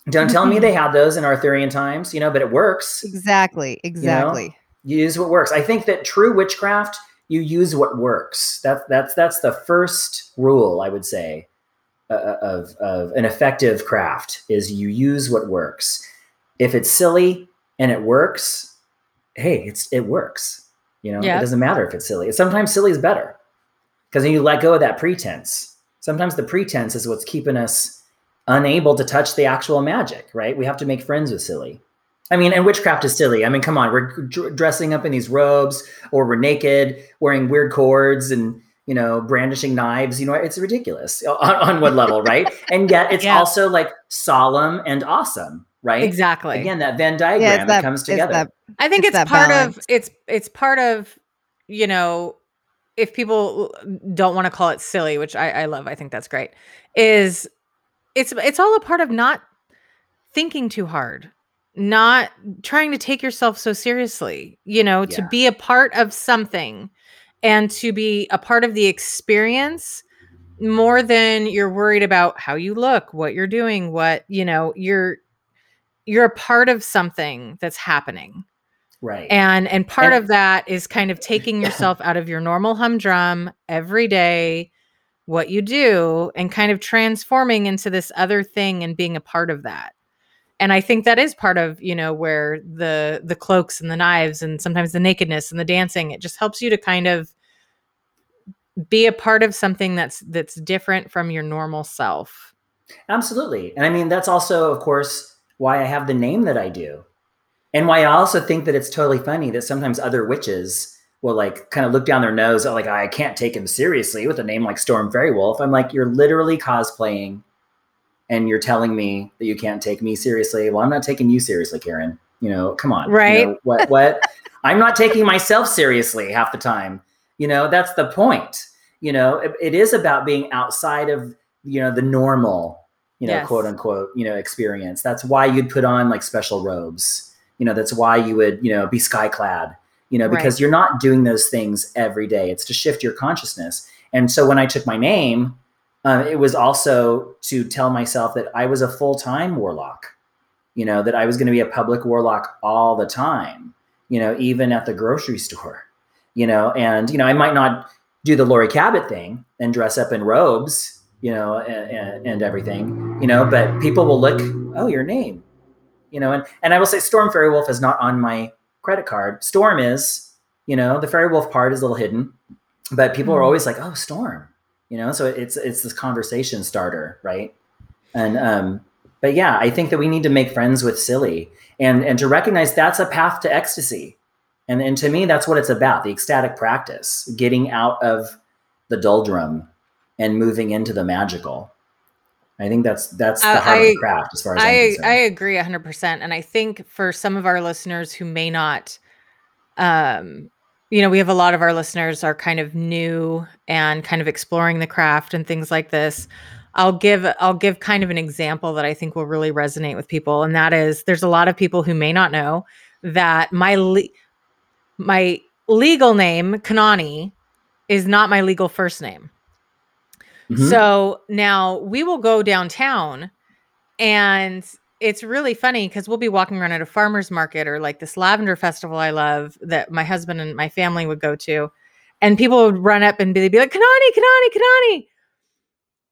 Don't tell me mm-hmm. they had those in Arthurian times, you know, but it works. Exactly. Exactly. You know? use what works. I think that true witchcraft you use what works. That's that's that's the first rule I would say uh, of of an effective craft is you use what works. If it's silly and it works, hey, it's it works. You know, it doesn't matter if it's silly. Sometimes silly is better because then you let go of that pretense. Sometimes the pretense is what's keeping us unable to touch the actual magic, right? We have to make friends with silly. I mean, and witchcraft is silly. I mean, come on, we're dr- dressing up in these robes or we're naked, wearing weird cords and, you know, brandishing knives. You know, it's ridiculous on, on one level, right? And yet it's Yeah. also like solemn and awesome, right? Exactly. Again, that Venn diagram Yeah, it's that, comes it's together. that I think It's it's, part balance. of it's it's part of you know if people don't want to call it silly, which I, I love, I think that's great. Is it's it's all a part of not thinking too hard, not trying to take yourself so seriously. You know, to be a part of something and to be a part of the experience more than you're worried about how you look, what you're doing, what you know, you're you're a part of something that's happening right. and and part And- of that is kind of taking yourself out of your normal humdrum every day what you do and kind of transforming into this other thing and being a part of that and i think that is part of you know where the the cloaks and the knives and sometimes the nakedness and the dancing it just helps you to kind of be a part of something that's that's different from your normal self Absolutely. And I mean, that's also, of course, why I have the name that I do. And why I also think that it's totally funny that sometimes other witches will like kind of look down their nose at like, I can't take him seriously with a name like Storm Faerywolf. I'm like, you're literally cosplaying and you're telling me that you can't take me seriously. Well, I'm not taking you seriously, Karen. You know, come on. You Right. know, what, what? I'm not taking myself seriously half the time. You know, that's the point. You know, it- it is about being outside of, you know, the normal, you know, Yes. quote unquote, you know, experience. That's why you'd put on like special robes. You know, that's why you would, you know, be sky clad, you know, because Right. you're not doing those things every day. It's to shift your consciousness. And so when I took my name, um, it was also to tell myself that I was a full time warlock, you know, that I was going to be a public warlock all the time, you know, even at the grocery store, you know, and, you know, I might not do the Laurie Cabot thing and dress up in robes, you know, and, and, and everything, you know, but people will look, oh, your name, you know, and, and I will say Storm Faerywolf is not on my credit card. Storm is, you know, the Faerywolf part is a little hidden, but people are Mhm. always like, oh, Storm, you know, so it's, it's this conversation starter. Right. And, um, but yeah, I think that we need to make friends with silly and, and to recognize that's a path to ecstasy. And, and to me, that's what it's about the ecstatic practice, getting out of the doldrum and moving into the magical. I think that's that's the Uh, heart of the craft as far as I'm I concerned. I agree 100% and I think for some of our listeners who may not um you know we have a lot of our listeners are kind of new and kind of exploring the craft and things like this. I'll give I'll give kind of an example that I think will really resonate with people and that is there's a lot of people who may not know that my le- my legal name Kanani is not my legal first name. Mhm. So now we will go downtown and it's really funny because we'll be walking around at a farmer's market or like this lavender festival I love that my husband and my family would go to. And people would run up and be, they'd be like, Kanani, Kanani, Kanani.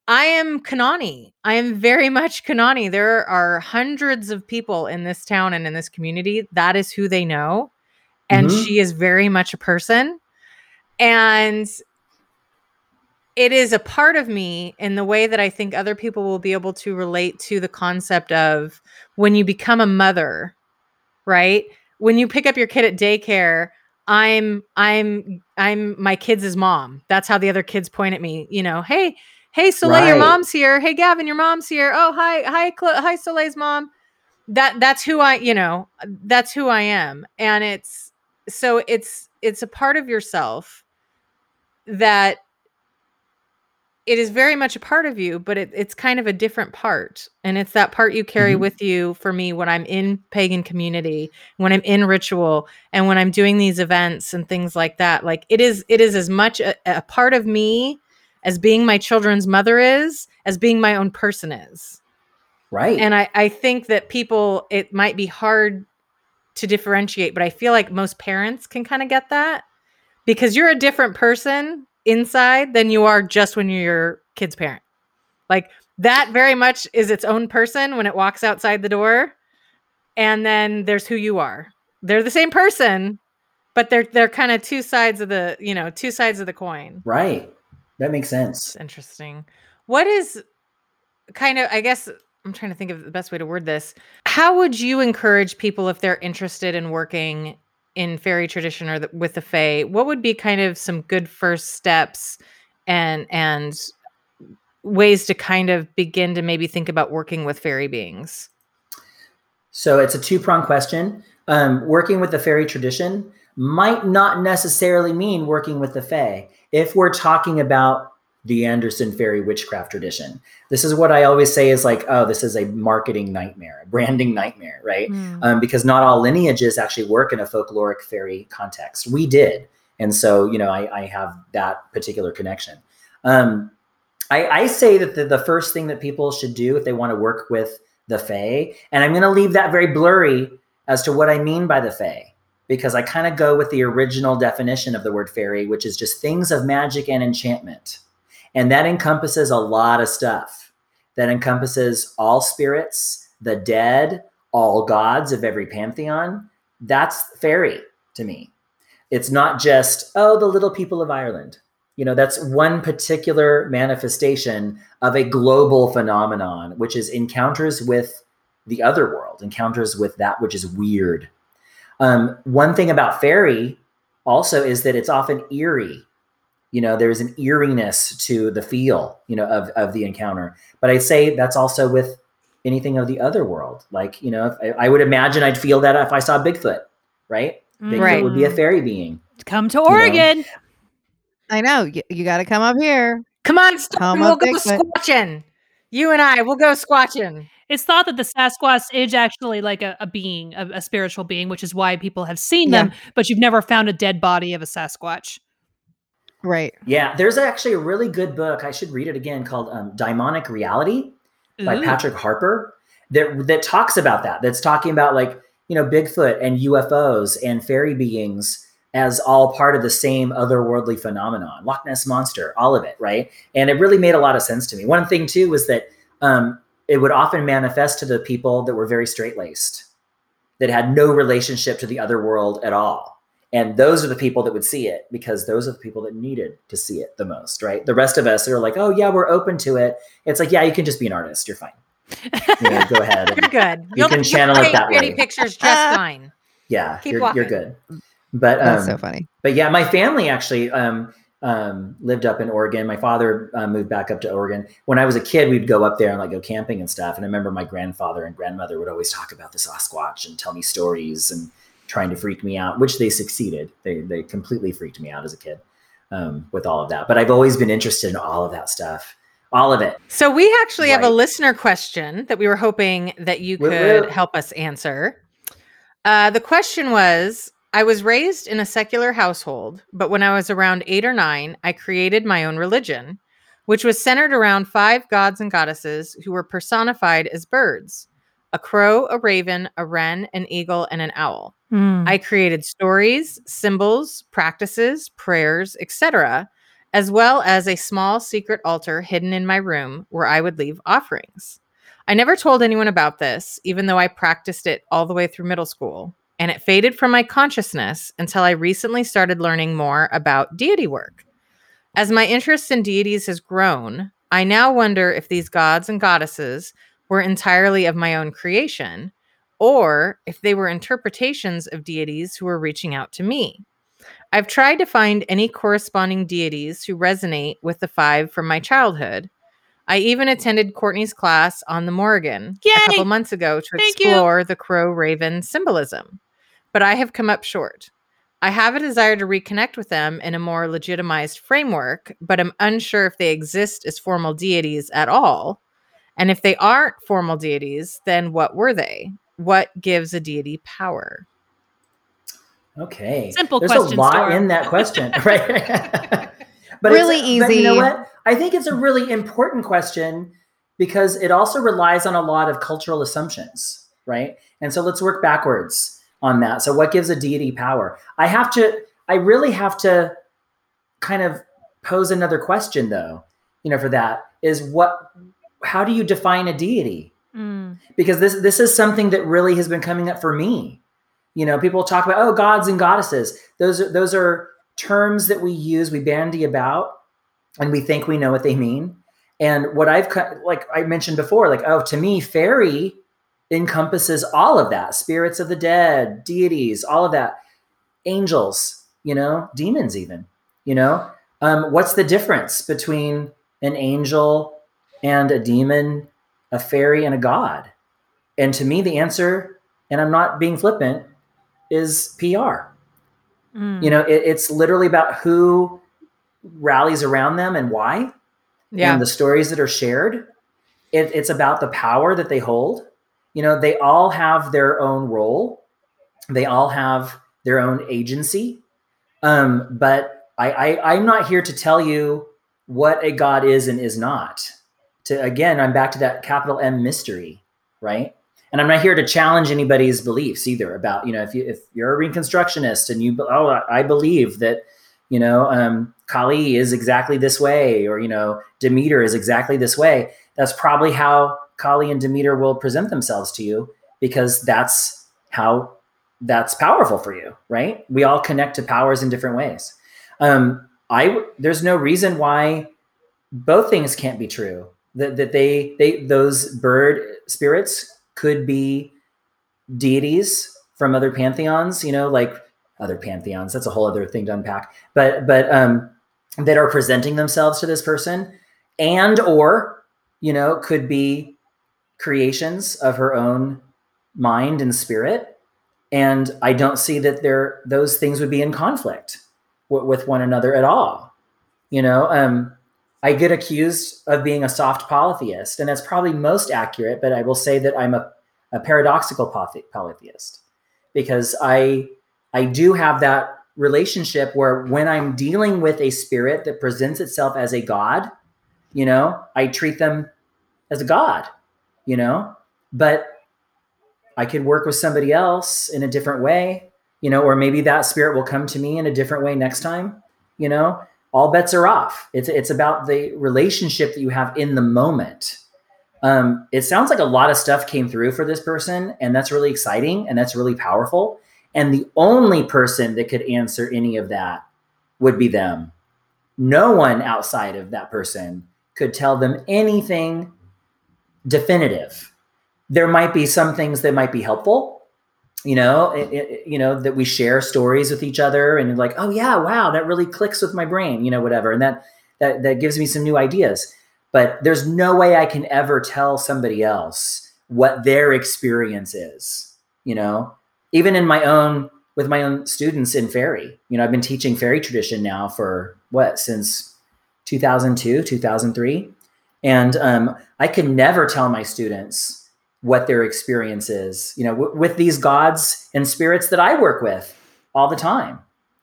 I am Kanani. I am very much Kanani. There are hundreds of people in this town and in this community. That is who they know. And Mhm. she is very much a person. And it is a part of me in the way that I think other people will be able to relate to the concept of when you become a mother, right? When you pick up your kid at daycare, I'm I'm I'm my kids' mom. That's how the other kids point at me. You know, hey, hey, Soleil, your mom's here. Hey, Gavin, your mom's here. Oh, hi, hi, Cl- hi, Soleil's mom. That that's who I, you know, that's who I am, and it's so it's it's a part of yourself that it is very much a part of you, but it, it's kind of a different part. And it's that part you carry Mhm. with you for me when I'm in pagan community, when I'm in ritual, and when I'm doing these events and things like that. Like it is, it is as much a, a part of me as being my children's mother is, as being my own person is. right. And I, I think that people, it might be hard to differentiate, but I feel like most parents can kind of get that because you're a different person inside than you are just when you're your kid's parent. Like that very much is its own person when it walks outside the door. And then there's who you are. They're the same person, but they're they're kind of two sides of the, you know, two sides of the coin. Right. That makes sense. It's interesting. What is kind of I guess I'm trying to think of the best way to word this. How would you encourage people if they're interested in working in fairy tradition or the, with the fae? What would be kind of some good first steps and and ways to kind of begin to maybe think about working with fairy beings? So it's a two prong question. Um, working with the Feri tradition might not necessarily mean working with the fae. If we're talking about the Anderson Feri witchcraft tradition, this is what I always say is like, oh, this is a marketing nightmare, a branding nightmare, right? Mm. Um, because not all lineages actually work in a folkloric fairy context. We did. And so, you know, I, I have that particular connection. Um, I, I say that the, the first thing that people should do if they want to work with the Fae, and I'm going to leave that very blurry as to what I mean by the Fae, because I kind of go with the original definition of the word fairy, which is just things of magic and enchantment. And that encompasses a lot of stuff. That encompasses all spirits, the dead, all gods of every pantheon. That's fairy to me. It's not just, oh, the little people of Ireland. You know, that's one particular manifestation of a global phenomenon, which is encounters with the other world, encounters with that which is weird. Um, one thing about fairy also is that it's often eerie. You know, there's an eeriness to the feel, you know, of, of the encounter. But I'd say that's also with anything of the other world. Like, you know, if, I, I would imagine I'd feel that if I saw Bigfoot, right? Mm, Bigfoot Right. would be a fairy being. Come to Oregon. I know. You, you got to come up here. Come on, Storm, Come we'll on, go Bigfoot. squatching. You and I, we'll go squatching. It's thought that the Sasquatch is actually like a, a being, a, a spiritual being, which is why people have seen Yeah. them, but you've never found a dead body of a Sasquatch. Right. Yeah, there's actually a really good book. I should read it again called um, Daimonic Reality by Ooh. Patrick Harpur that that talks about that. That's talking about like you know Bigfoot and UFOs and fairy beings as all part of the same otherworldly phenomenon. Loch Ness monster, all of it, right? And it really made a lot of sense to me. One thing too was that um, it would often manifest to the people that were very straight laced, that had no relationship to the other world at all. And those are the people that would see it because those are the people that needed to see it the most, right? The rest of us are like, oh yeah, we're open to it. It's like, yeah, you can just be an artist. You're fine. You know, go ahead. You're good. You can you'll channel it paint that pretty way. pictures just fine. Yeah, Keep you're, walking. you're good. But um, That's so funny. but yeah, my family actually um, um, lived up in Oregon. My father uh, moved back up to Oregon. When I was a kid, we'd go up there and like go camping and stuff. And I remember my grandfather and grandmother would always talk about the Sasquatch and tell me stories and trying to freak me out, which they succeeded. They they completely freaked me out as a kid um, with all of that. But I've always been interested in all of that stuff, all of it. So we actually have a listener question that we were hoping that you could woot. help us answer. Uh, the question was I was raised in a secular household, but when I was around eight or nine, I created my own religion, which was centered around five gods and goddesses who were personified as birds a crow, a raven, a wren, an eagle, and an owl. Hmm. I created stories, symbols, practices, prayers, etc., as well as a small secret altar hidden in my room where I would leave offerings. I never told anyone about this, even though I practiced it all the way through middle school, and it faded from my consciousness until I recently started learning more about deity work. As my interest in deities has grown, I now wonder if these gods and goddesses were entirely of my own creation or if they were interpretations of deities who were reaching out to me. I've tried to find any corresponding deities who resonate with the five from my childhood. I even attended Courtney's class on the Morrigan Yay! a couple months ago to Thank you. explore the crow raven symbolism, but I have come up short. I have a desire to reconnect with them in a more legitimized framework, but I'm unsure if they exist as formal deities at all. And if they aren't formal deities, then what were they? What gives a deity power? Okay. Simple There's question, a lot Storm. in that question, right? but Really it's, But you easy. know what? I think it's a really important question because it also relies on a lot of cultural assumptions, right? And so let's work backwards on that. So what gives a deity power? I have to I really have to kind of pose another question though, you know, for that is what how do you define a deity? Mm. Because this this is something that really has been coming up for me. You know, people talk about oh gods and goddesses. Those are those are terms that we use, we bandy about, and we think we know what they mean. And what I've like I mentioned before, like oh, to me, fairy encompasses all of that: spirits of the dead, deities, all of that, angels, you know, demons, even. You know, um, what's the difference between an angel and a demon, a fairy and a god? And to me, the answer, and I'm not being flippant, is PR. Mm. You know, it, it's literally about who rallies around them and why, Yeah. and the stories that are shared. It, it's about the power that they hold. You know, they all have their own role, they all have their own agency. Um, but I, I, I'm not here to tell you what a god is and is not. To again, I'm back to that capital M mystery, right? And I'm not here to challenge anybody's beliefs either about you know if you if you're a reconstructionist and you oh I believe that you know um, Kali is exactly this way or you know Demeter is exactly this way. That's probably how Kali and Demeter will present themselves to you because that's how that's powerful for you, right? We all connect to powers in different ways. Um, I there's no reason why both things can't be true. That that they they those bird spirits could be deities from other pantheons, you know, like other pantheons. That's a whole other thing to unpack. But but um that are presenting themselves to this person and or you know could be creations of her own mind and spirit and i don't see that there those things would be in conflict w- with one another at all you know um i get accused of being a soft polytheist and that's probably most accurate but i will say that i'm a, a paradoxical poly- polytheist because i i do have that relationship where when i'm dealing with a spirit that presents itself as a god you know i treat them as a god you know but I could work with somebody else in a different way, you know, or maybe that spirit will come to me in a different way next time, you know. All bets are off. It's it's about the relationship that you have in the moment. Um, it sounds like a lot of stuff came through for this person, and that's really exciting and that's really powerful. And the only person that could answer any of that would be them. No one outside of that person could tell them anything definitive there might be some things that might be helpful you know it, it- you know that we share stories with each other and like oh yeah wow that really clicks with my brain you know whatever. And that that that gives me some new ideas. But there's no way i can ever tell somebody else what their experience is you know? Even in my own with my own students in Faery you know i've been teaching Faery Tradition now for what since 2002 2003 and um, i can never tell my students what their experience is you know w- with these gods and spirits that i work with all the time.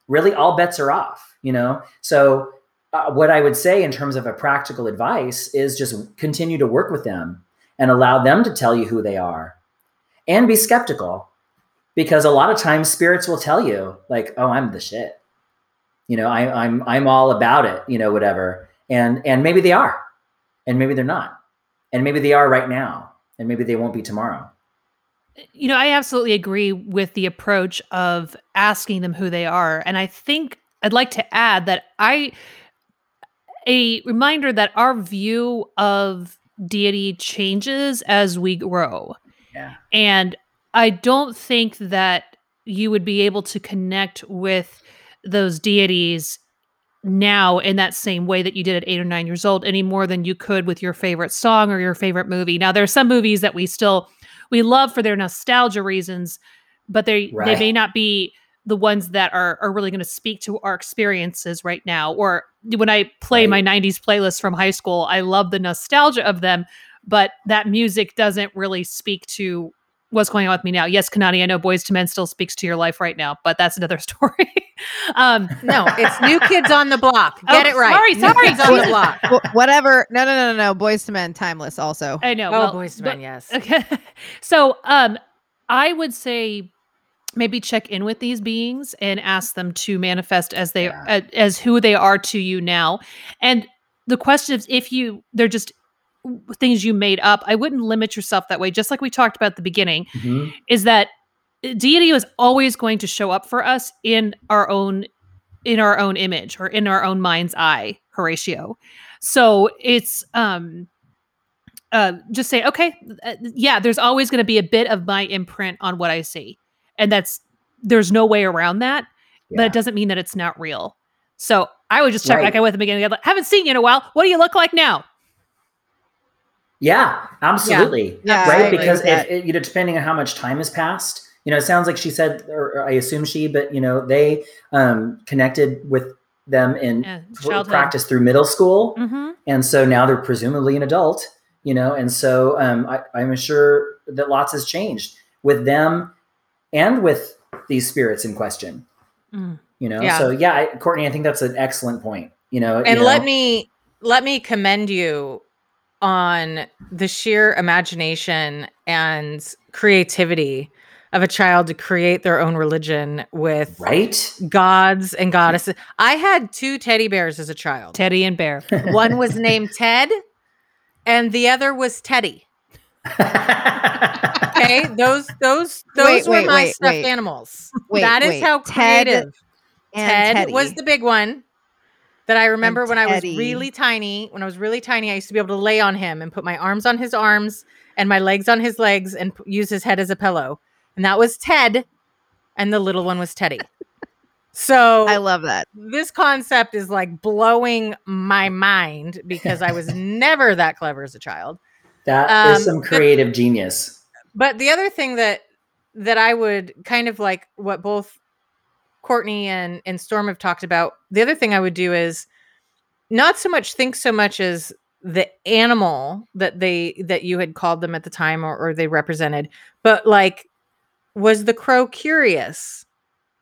Really all bets are off you know? So uh, what i would say in terms of a practical advice is just continue to work with them and allow them to tell you who they are. And be skeptical because a lot of times spirits will tell you like oh i'm the shit. You know I, i'm i'm all about it you know whatever. And and maybe they are and maybe they're not. And maybe they are right now and maybe they won't be tomorrow you know, I absolutely agree with the approach of asking them who they are. And I think I'd like to add that I, a reminder that our view of deity changes as we grow. Yeah. And I don't think that you would be able to connect with those deities now in that same way that you did at eight or nine years old any more than you could with your favorite song or your favorite movie. Now, there are some movies that we still we love for their nostalgia reasons, but they they may not be the ones that are are really going to speak to our experiences right now. Or when I play my '90s playlist from high school, I love the nostalgia of them, but that music doesn't really speak to what's going on with me now. Yes, Kanani, I know Boyz II Men still speaks to your life right now, but that's another story. Um, No, it's New Kids on the Block. Get Oh, it right. sorry, New sorry. Kids on the Block. Wh- whatever. No, no, no, no, no. Boyz II Men, timeless. Also, I know. Oh, well, Boys to but- Men, yes. Okay. So, um, I would say maybe check in with these beings and ask them to manifest as they Yeah. uh, as who they are to you now and the question is if you they're just things you made up i wouldn't limit yourself that way just like we talked about at the beginning Mhm. is that deity is always going to show up for us in our own in our own image or in our own mind's eye horatio. So it's um uh just say okay uh, yeah there's always going to be a bit of my imprint on what i see. And that's there's no way around that but it doesn't mean that it's not real. So i would just check Right. back in with the again I'd like, haven't seen you in a while. What do you look like now? Yeah, absolutely. Yeah, I right. Because with if it, you know, depending on how much time has passed, you know, it sounds like she said, or, or I assume she, but you know, they um, connected with them in Yeah, practice through middle school, mm-hmm. and so now they're presumably an adult. You know, and so um, I, I'm sure that lots has changed with them and with these spirits in question. Mm. You know, Yeah. so yeah, I, Courtney, I think that's an excellent point. You know, and you let know, me let me commend you on the sheer imagination and creativity of a child to create their own religion with right. gods and goddesses. I had two teddy bears as a child. teddy and bear One was named Ted and the other was Teddy. Okay, those those those Wait, were wait, my wait, stuffed wait. animals. Wait, that is wait. how Ted creative. and Ted Teddy. was the big one that I remember when I was really tiny. When I was really tiny, I used to be able to lay on him and put my arms on his arms and my legs on his legs and p- use his head as a pillow. And that was Ted, and the little one was Teddy. So I love that. this concept is like blowing my mind because I was never that clever as a child. That is Um, some but- creative genius. But the other thing that that I would kind of like what both Courtney and and Storm have talked about. The other thing I would do is not so much think so much as the animal that they that you had called them at the time or, or they represented, but like was the crow curious?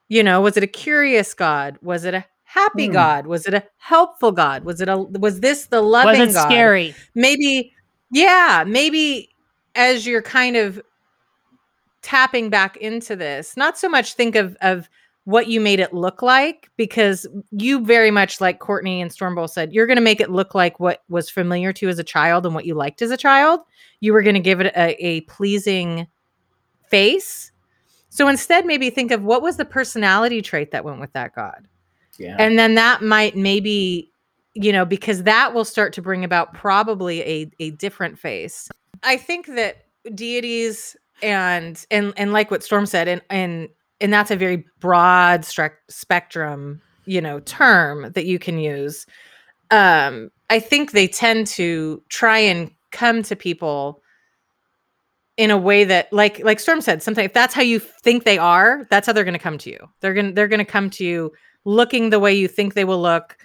You know, was it a curious god? Was it a happy Hmm. god? Was it a helpful god? Was it a was this the was loving it god? scary maybe yeah maybe as you're kind of tapping back into this not so much think of of what you made it look like because you very much like courtney and storm both said you're going to make it look like what was familiar to you as a child and what you liked as a child you were going to give it a, a pleasing face so instead maybe think of what was the personality trait that went with that god? Yeah. and then that might maybe you know because that will start to bring about probably a a different face. I think that deities and and and like what storm said and and and that's a very broad strec- spectrum you know term that you can use. Um i think they tend to try and come to people in a way that like like storm said something if that's how you think they are that's how they're going to come to you. They're going to they're going to come to you looking the way you think they will look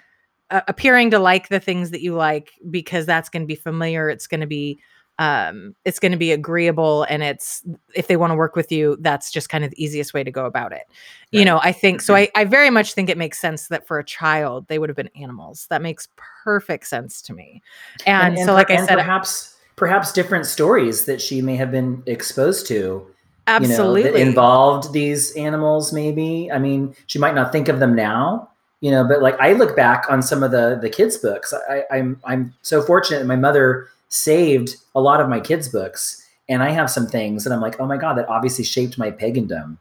uh, appearing to like the things that you like because that's going to be familiar it's going to be um it's going to be agreeable and it's if they want to work with you that's just kind of the easiest way to go about it. You know i think so I, I very much think it makes sense that for a child they would have been animals. That makes perfect sense to me. And, so per- like i said perhaps perhaps different stories that she may have been exposed to absolutely you know, that involved these animals maybe. I mean she might not think of them now you know but like i look back on some of the the kids books. I, i'm i'm so fortunate that my mother saved a lot of my kids books and i have some things that i'm like oh my god that obviously shaped my pagandom.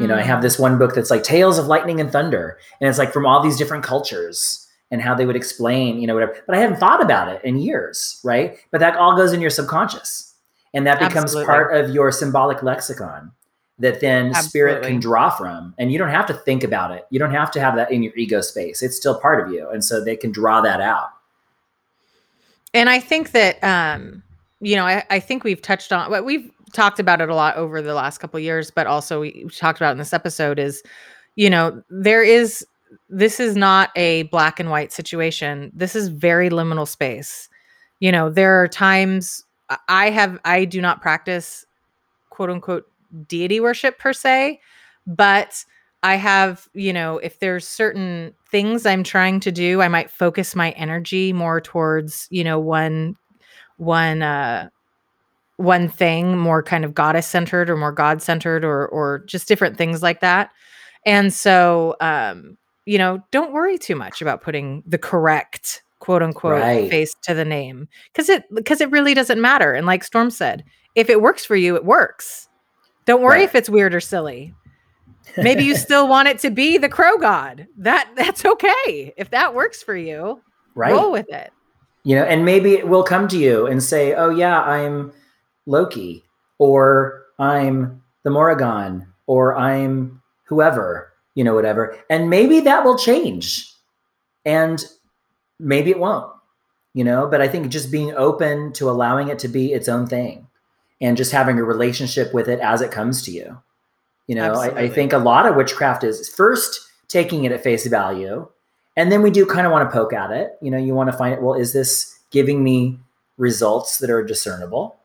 You know i Mm. have this one book that's like tales of lightning and thunder and it's like from all these different cultures and how they would explain you know whatever. But i hadn't thought about it in years right? But that all goes in your subconscious. And that becomes Absolutely. part of your symbolic lexicon that then spirit can draw from. And you don't have to think about it. You don't have to have that in your ego space. It's still part of you. And so they can draw that out. And i think that um you know i, I think we've touched on but we've talked about it a lot over the last couple of years but also we talked about in this episode is you know there is this is not a black and white situation. This is very liminal space. You know there are times I- have i do not practice quote unquote deity worship per se but i have you know if there's certain things i'm trying to do i might focus my energy more towards you know one one uh one thing more kind of goddess centered or more god centered or or just different things like that. And so um you know don't worry too much about putting the correct quote unquote Right. face to the name because it because it really doesn't matter and like storm said if it works for you it works. Don't worry Right. if it's weird or silly. Maybe you still want it to be the crow god. That that's okay. If that works for you right. roll with it. You know and maybe it will come to you and say oh yeah i'm loki or i'm the morrigan or i'm whoever you know whatever. And maybe that will change. And maybe it won't you know but i think just being open to allowing it to be its own thing and just having a relationship with it as it comes to you. You know I, I think a lot of witchcraft is first taking it at face value and then we do kind of want to poke at it. You know you want to find it well is this giving me results that are discernible?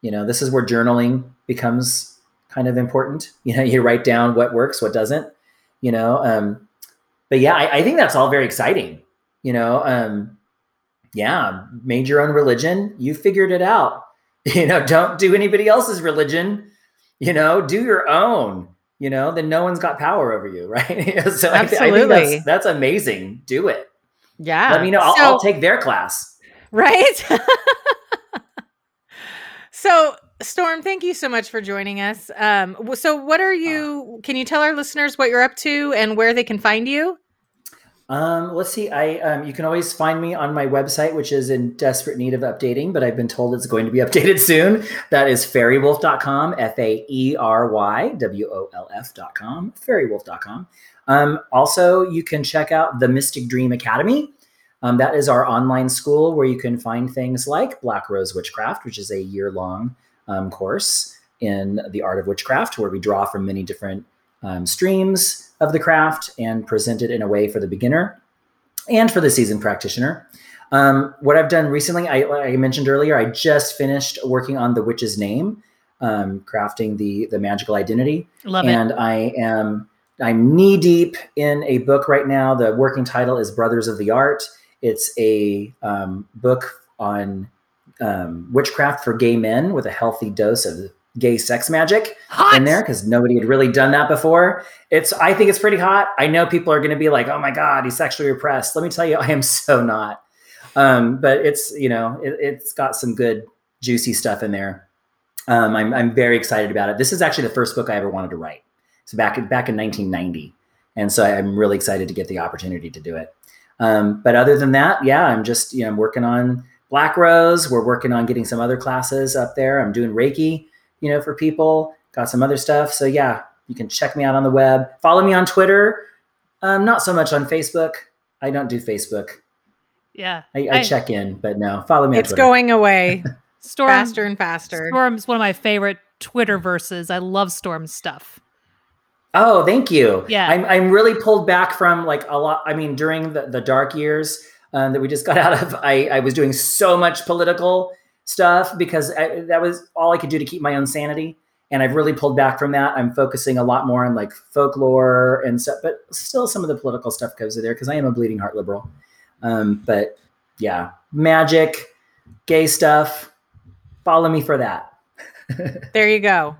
You know this is where journaling becomes kind of important. You know you write down what works what doesn't you know um but yeah i, I think that's all very exciting you know um yeah made your own religion. You figured it out. You know don't do anybody else's religion. You know do your own you know then no one's got power over you right? So I, I think that's that's amazing. Do it. Yeah. Let me know. I'll, So- I'll take their class. Right? so, Storm, thank you so much for joining us. Um, so, what are you? Can you tell our listeners what you're up to and where they can find you? Um, let's see. I um, you can always find me on my website, which is in desperate need of updating, but I've been told it's going to be updated soon. That is faerywolf.com, F A E R Y W O L F.com, faerywolf.com. Um, also, you can check out the Mystic Dream Academy. Um, that is our online school where you can find things like Black Rose Witchcraft, which is a year long um, course in the art of witchcraft, where we draw from many different um, streams of the craft and present it in a way for the beginner and for the seasoned practitioner. Um, what I've done recently, I, like I mentioned earlier, I just finished working on the witch's name, um, crafting the the magical identity, Love and I am I'm knee deep in a book right now. The working title is Brothers of the Art. It's a um, book on um, witchcraft for gay men with a healthy dose of gay sex magic Hot. in there because nobody had really done that before. It's I think it's pretty hot. I know people are going to be like, "Oh my god, he's sexually repressed." Let me tell you, I am so not. Um, but it's you know it, it's got some good juicy stuff in there. Um, I'm I'm very excited about it. This is actually the first book I ever wanted to write. So back back in 1990, and so I'm really excited to get the opportunity to do it. Um, but other than that, yeah, I'm just you know I'm working on Black Rose. We're working on getting some other classes up there. I'm doing Reiki, you know, for people. Got some other stuff. So yeah, you can check me out on the web. Follow me on Twitter. Um, not so much on Facebook. I don't do Facebook. Yeah. I, I, I- check in, but no, follow me. It's on going away Storm faster and faster. Storm's one of my favorite Twitter verses. I love Storm stuff. Oh, thank you. Yeah. I'm I'm really pulled back from like a lot. I mean, during the, the dark years um, that we just got out of, I, I was doing so much political stuff because I, that was all I could do to keep my own sanity. And I've really pulled back from that. I'm focusing a lot more on like folklore and stuff, but still some of the political stuff goes there because I am a bleeding heart liberal. Um, but yeah, magic, gay stuff. Follow me for that. There you go.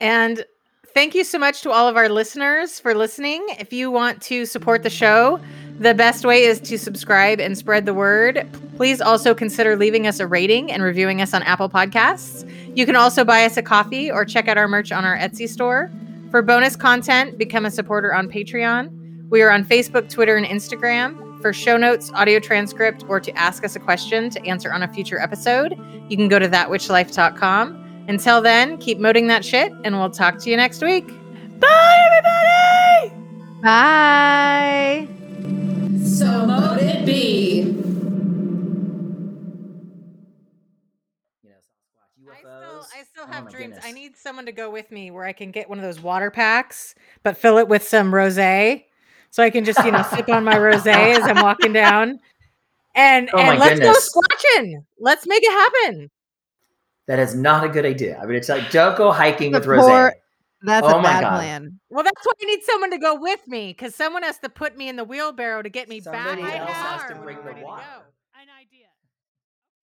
And thank you so much to all of our listeners for listening. If you want to support the show, the best way is to subscribe and spread the word. Please also consider leaving us a rating and reviewing us on Apple Podcasts. You can also buy us a coffee or check out our merch on our Etsy store. For bonus content, become a supporter on Patreon. We are on Facebook, Twitter, and Instagram. For show notes, audio transcript, or to ask us a question to answer on a future episode, you can go to thatwitchlife.com. Until then, keep moting that shit, and we'll talk to you next week. Bye, everybody! Bye. So mote it be. You know, Sasquatch, I still, UFOs. I still Oh have my dreams. I need someone to go with me where I can get one of those water packs, but fill it with some rosé, so I can just you know sip on my rosé as I'm walking down. And Oh and my let's goodness. go squatching. Let's make it happen. That is not a good idea. I'm going to tell you, don't go hiking The with Rose. poor- That's Oh a bad God. plan. Well, that's why I need someone to go with me because someone has to put me in the wheelbarrow to get me Somebody back. else has to bring the ready to water. go.